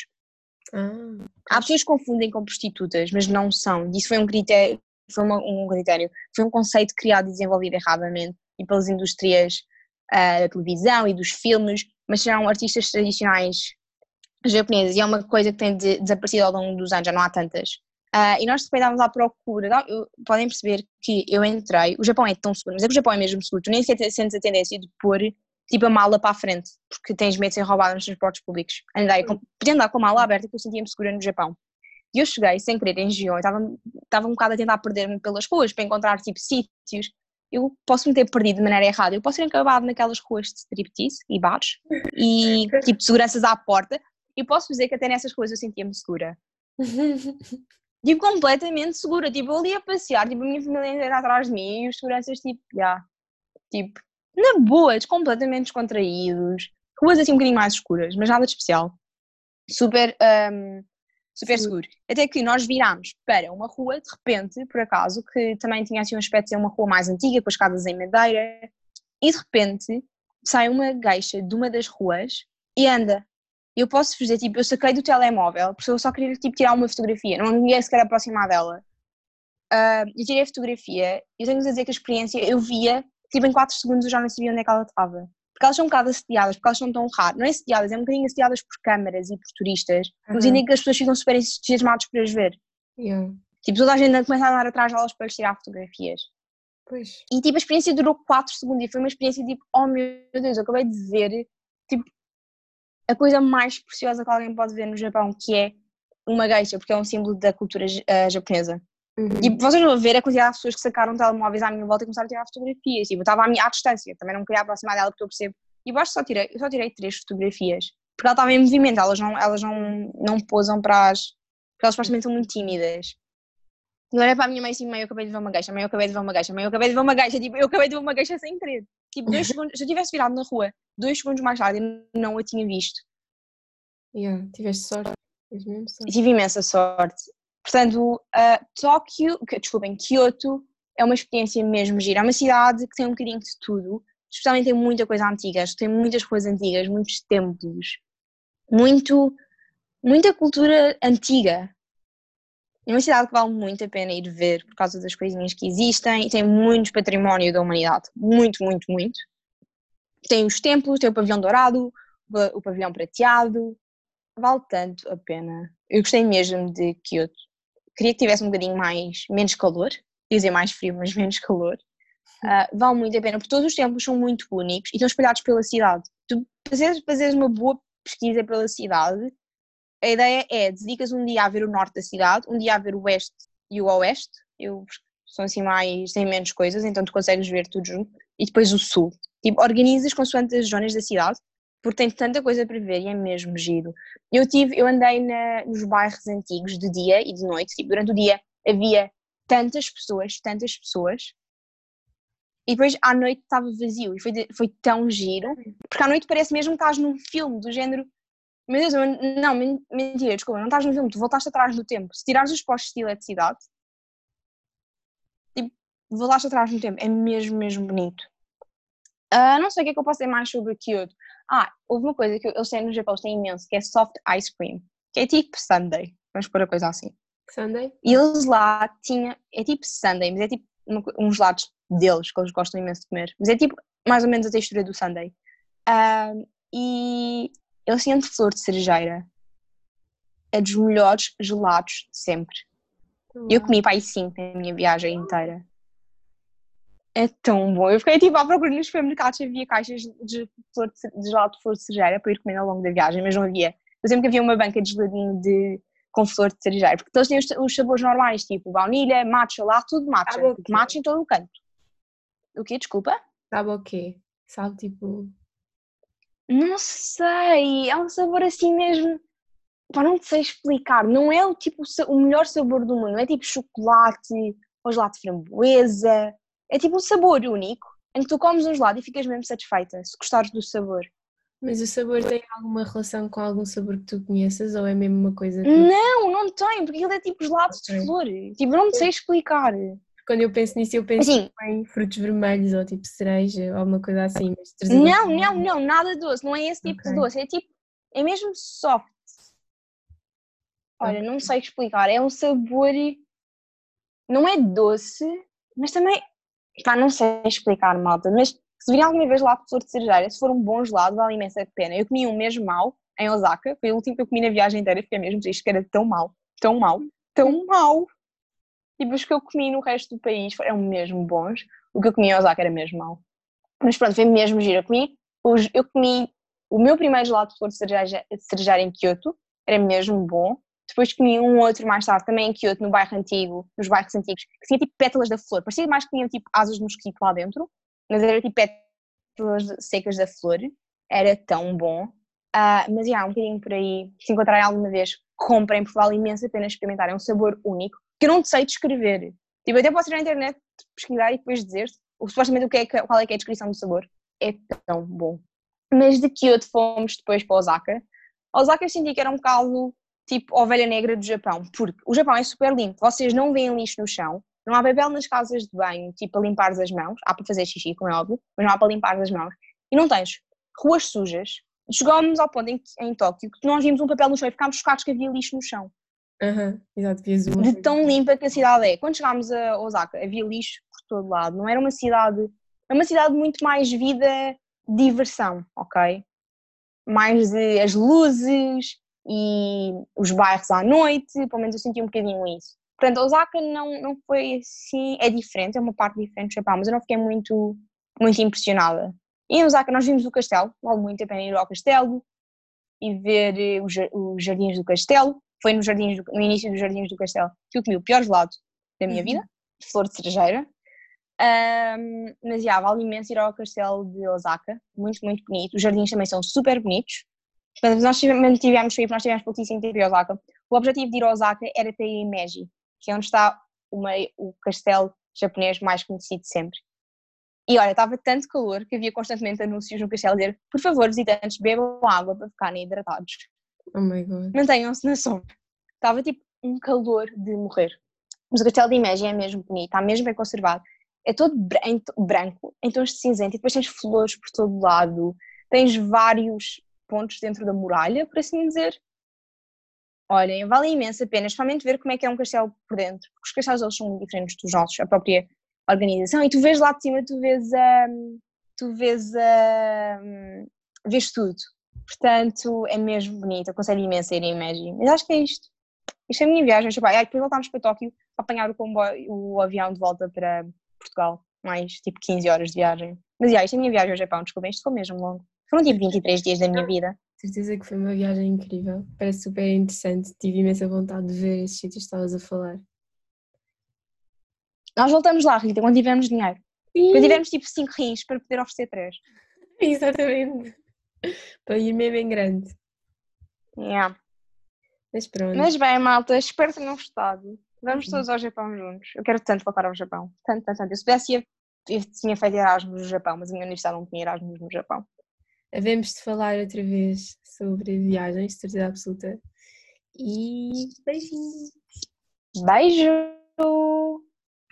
Ah, Há pessoas que confundem com prostitutas, mas não são. Isso foi um critério, foi uma- um critério, foi um conceito criado e desenvolvido erradamente e pelas indústrias ah, da televisão e dos filmes, mas são artistas tradicionais japoneses e é uma coisa que tem de- desaparecido ao longo dos anos, já não há tantas. Ah, e nós depois estávamos à procura, Dá- eu- podem perceber que eu entrei, o Japão é tão seguro, mas é que o Japão é mesmo seguro, tu nem sequer sentes a tendência de pôr tipo a mala para a frente, porque tens medo de ser roubada nos transportes públicos. Andei, com, podia andar com a mala aberta que eu sentia-me segura no Japão. E eu cheguei sem querer em Gion, estava, estava um bocado a tentar perder-me pelas ruas para encontrar tipo sítios. Eu posso me ter perdido de maneira errada, eu posso ter acabado naquelas ruas de striptease e bares e [laughs] tipo seguranças à porta. E posso dizer que até nessas ruas eu sentia-me segura. [laughs] Tipo, completamente segura. Tipo, eu ali a passear, tipo, a minha família inteira atrás de mim e os seguranças, tipo, já. Tipo, na boa, completamente descontraídos. Ruas assim um bocadinho mais escuras, mas nada de especial. Super, hum, super Sim. seguro. Até que nós virámos para uma rua, de repente, por acaso, que também tinha assim um aspecto de ser uma rua mais antiga, com as casas em madeira, e de repente sai uma gueixa de uma das ruas e anda. Eu posso dizer, tipo, eu saquei do telemóvel, porque eu só queria tipo, tirar uma fotografia, não me ia sequer aproximar dela. Ah, eu tirei a fotografia, eu tenho de dizer que a experiência, eu via, tipo, em 4 segundos eu já não sabia onde é que ela estava. Porque elas são um bocado assediadas, porque elas são tão raras. Não é assediadas, é um bocadinho assediadas por câmaras e por turistas, Uhum. ainda que as pessoas ficam super entusiasmadas por as ver. Yeah. Tipo, toda a gente começa a andar atrás delas para tirar fotografias. Pois. E tipo, a experiência durou 4 segundos e foi uma experiência tipo, oh meu Deus, eu acabei de ver tipo, a coisa mais preciosa que alguém pode ver no Japão, que é uma geisha, porque é um símbolo da cultura eh, japonesa. Uhum. E vocês vão ver a quantidade de pessoas que sacaram telemóveis à minha volta e começaram a tirar fotografias. Tipo, eu estava à, minha, à distância, também não queria aproximar dela porque eu percebo. E eu acho que só tirei, eu só tirei três fotografias. Porque ela estava em movimento, elas não, elas não, não posam para as. Porque elas supostamente são muito tímidas. E eu olhei para a minha mãe assim, mãe, eu acabei de ver uma gacha, mãe, eu acabei de ver uma gacha, mãe, eu acabei de ver uma gacha, tipo, eu acabei de ver uma gacha sem querer. Tipo, dois [laughs] segundos, se eu tivesse virado na rua, dois segundos mais tarde, eu não a tinha visto. Yeah. Tiveste E sorte. tive imensa sorte. Portanto, uh, Tóquio, que- desculpem, Kyoto é uma experiência mesmo gira. É uma cidade que tem um bocadinho de tudo. Especialmente tem muita coisa antiga, tem muitas coisas antigas, muitos templos, muito, muita cultura antiga. É uma cidade que vale muito a pena ir ver por causa das coisinhas que existem e tem muito património da humanidade. Muito, muito, muito. Tem os templos, tem o pavilhão dourado, o pavilhão prateado. Vale tanto a pena. Eu gostei mesmo de Kyoto. Queria que tivesse um bocadinho mais, menos calor. Dizer mais frio, mas [laughs] menos calor. Ah, vale muito a pena, porque todos os templos são muito únicos e estão espalhados pela cidade. Tu fazeres, fazeres uma boa pesquisa pela cidade, a ideia é, dedicas um dia a ver o norte da cidade, um dia a ver o oeste e o oeste, eu, são assim mais, têm menos coisas, então tu consegues ver tudo junto, e depois o sul. Tipo, organizas consoante as zonas da cidade, porque tem tanta coisa para ver e é mesmo giro. Eu tive, eu andei na, nos bairros antigos de dia e de noite, tipo, durante o dia havia tantas pessoas, tantas pessoas, e depois à noite estava vazio e foi, foi tão giro, porque à noite parece mesmo que estás num filme do género. Meu Deus, eu- não, men- mentira, desculpa, não estás num filme, tu voltaste atrás no tempo. Se tirares os postos de eletricidade, tipo, voltaste atrás no tempo, é mesmo, mesmo bonito. Ah, não sei o que é que eu posso dizer mais sobre Kyoto. Ah, houve uma coisa que eles têm no Japão, têm imenso, que é soft ice cream, que é tipo sundae, vamos pôr a coisa assim. Sunday? E eles lá tinham, é tipo sundae, mas é tipo uns lados deles que eles gostam imenso de comer. Mas é tipo mais ou menos a textura do sundae. Ahm, e eles tinham de flor de cerejeira. É dos melhores gelados de sempre. Eu comi para aí cinco na minha viagem inteira. É tão bom. Eu fiquei tipo à procura nos supermercados, havia caixas de, flor de, de gelado de flor de cerejeira para ir comendo ao longo da viagem, mas não havia. Eu sempre que havia uma banca de geladinho de, com flor de cerejeira, porque todos têm os, os sabores normais, tipo baunilha, matcha, lá tudo matcha. Ah, ok. porque matcha em todo o canto. O quê? Desculpa? Sabe o quê? Sabe tipo. Não sei, é um sabor assim mesmo. Pá, não te sei explicar. Não é o tipo o melhor sabor do mundo. Não é tipo chocolate ou gelado de framboesa. É tipo um sabor único. em que tu comes um gelado e ficas mesmo satisfeita, se gostares do sabor. Mas o sabor tem alguma relação com algum sabor que tu conheças ou é mesmo uma coisa que... Não, não tem, porque ele é tipo gelado okay. de flor. Tipo, não sei explicar. Quando eu penso nisso, eu penso assim, em frutos vermelhos ou tipo cereja ou alguma coisa assim. não, não, não, nada doce. Não é esse tipo okay. de doce. É tipo, é mesmo soft. Olha, okay. não sei explicar. É um sabor. Não é doce, mas também. Pá, não sei explicar, malta. Mas se virem alguma vez lá de flor de cerejeira, se for um bom gelado, vale imensa pena. Eu comi um mesmo mal em Osaka. Foi o último que eu comi na viagem inteira. Fiquei mesmo triste, que era tão mal. Tão mal. Tão mal. Tipo, os que eu comi no resto do país eram mesmo bons. O que eu comi em Osaka era mesmo mal. Mas pronto, foi mesmo giro. Eu comi, eu comi o meu primeiro gelado de flor de cerejeira, de cerejeira em Kyoto. Era mesmo bom. Depois comi um outro mais tarde, também em Kyoto, no bairro antigo, nos bairros antigos, que tinha tipo pétalas da flor. Parecia mais que tinha tipo asas de mosquito lá dentro, mas era tipo pétalas secas da flor. Era tão bom. Uh, mas, já, um bocadinho por aí. Se encontrarem alguma vez, comprem, porque vale imenso a pena experimentar. É um sabor único, que eu não sei descrever. Tipo, eu até posso ir na internet pesquisar e depois dizer supostamente o que é, qual é que é a descrição do sabor. É tão bom. Mas de Kyoto fomos depois para Osaka. Osaka eu senti que era um bocado tipo ovelha negra do Japão, porque o Japão é super limpo, vocês não veem lixo no chão, não há papel nas casas de banho, tipo a limpar as mãos, há para fazer xixi, como é óbvio, mas não há para limpar as mãos, e não tens ruas sujas. Chegámos ao ponto em, em Tóquio que nós vimos um papel no chão e ficámos chocados que havia lixo no chão. Uhum, exato, de tão limpa que a cidade é. Quando chegámos a Osaka, havia lixo por todo lado, não era uma cidade, é uma cidade muito mais vida, diversão, ok? Mais de as luzes, e os bairros à noite, pelo menos eu senti um bocadinho isso. Portanto, Osaka não, não foi assim, é diferente, é uma parte diferente do Japão, mas eu não fiquei muito, muito impressionada. E em Osaka nós vimos o castelo, vale muito a pena ir ao castelo e ver eh, os, os jardins do castelo. Foi no, jardins do, no início dos jardins do castelo que eu comi o pior gelado da minha uhum. vida, flor de cerejeira. Um, mas já, vale imenso ir ao castelo de Osaka, muito, muito bonito. Os jardins também são super bonitos. Portanto, nós mantivemos frio, nós tivemos pouquíssimo tempo em Osaka. O objetivo de ir a Osaka era para ir em Meiji, que é onde está o, castelo japonês mais conhecido sempre. E olha, estava tanto calor que havia constantemente anúncios no castelo a dizer: por favor, visitantes, bebam água para ficarem hidratados. Oh my god. Mantenham-se na sombra. Estava tipo um calor de morrer. Mas o castelo de Meiji é mesmo bonito, está mesmo bem conservado. É todo branco, em tons de cinzento, e depois tens flores por todo lado, tens vários pontos dentro da muralha, por assim dizer. Olhem, vale imenso a pena, especialmente ver como é que é um castelo por dentro, porque os castelos eles são diferentes dos nossos, a própria organização, e tu vês lá de cima, tu vês a. Um, tu vês a. Um, vês tudo. Portanto, é mesmo bonito, aconselho imenso a ir em Imagine. Mas acho que é isto. Isto é a minha viagem, tipo, aí depois voltámos para Tóquio a apanhar o comboio, o avião de volta para Portugal, mais tipo 15 horas de viagem. Mas já, isto é a minha viagem ao Japão, desculpem, isto foi mesmo longo. Foram tipo 23 dias da minha vida. Certeza que foi uma viagem incrível. Parece super interessante. Tive imensa vontade de ver esses sítios que estavas a falar. Nós voltamos lá, Rita, quando tivermos dinheiro. Sim. Quando tivermos tipo 5 rins para poder oferecer 3. [laughs] Exatamente. Para ir mesmo em grande. Yeah. Mas pronto. Mas bem, malta, espero que tenham gostado. Vamos uhum. todos ao Japão juntos. Eu quero tanto voltar ao Japão. Tanto, tanto, tanto. Eu se pudesse, eu tinha feito Erasmus no Japão, mas a minha universidade não tinha Erasmus no Japão. Havemos de falar outra vez sobre viagens, certeza absoluta. E beijinhos. Beijo!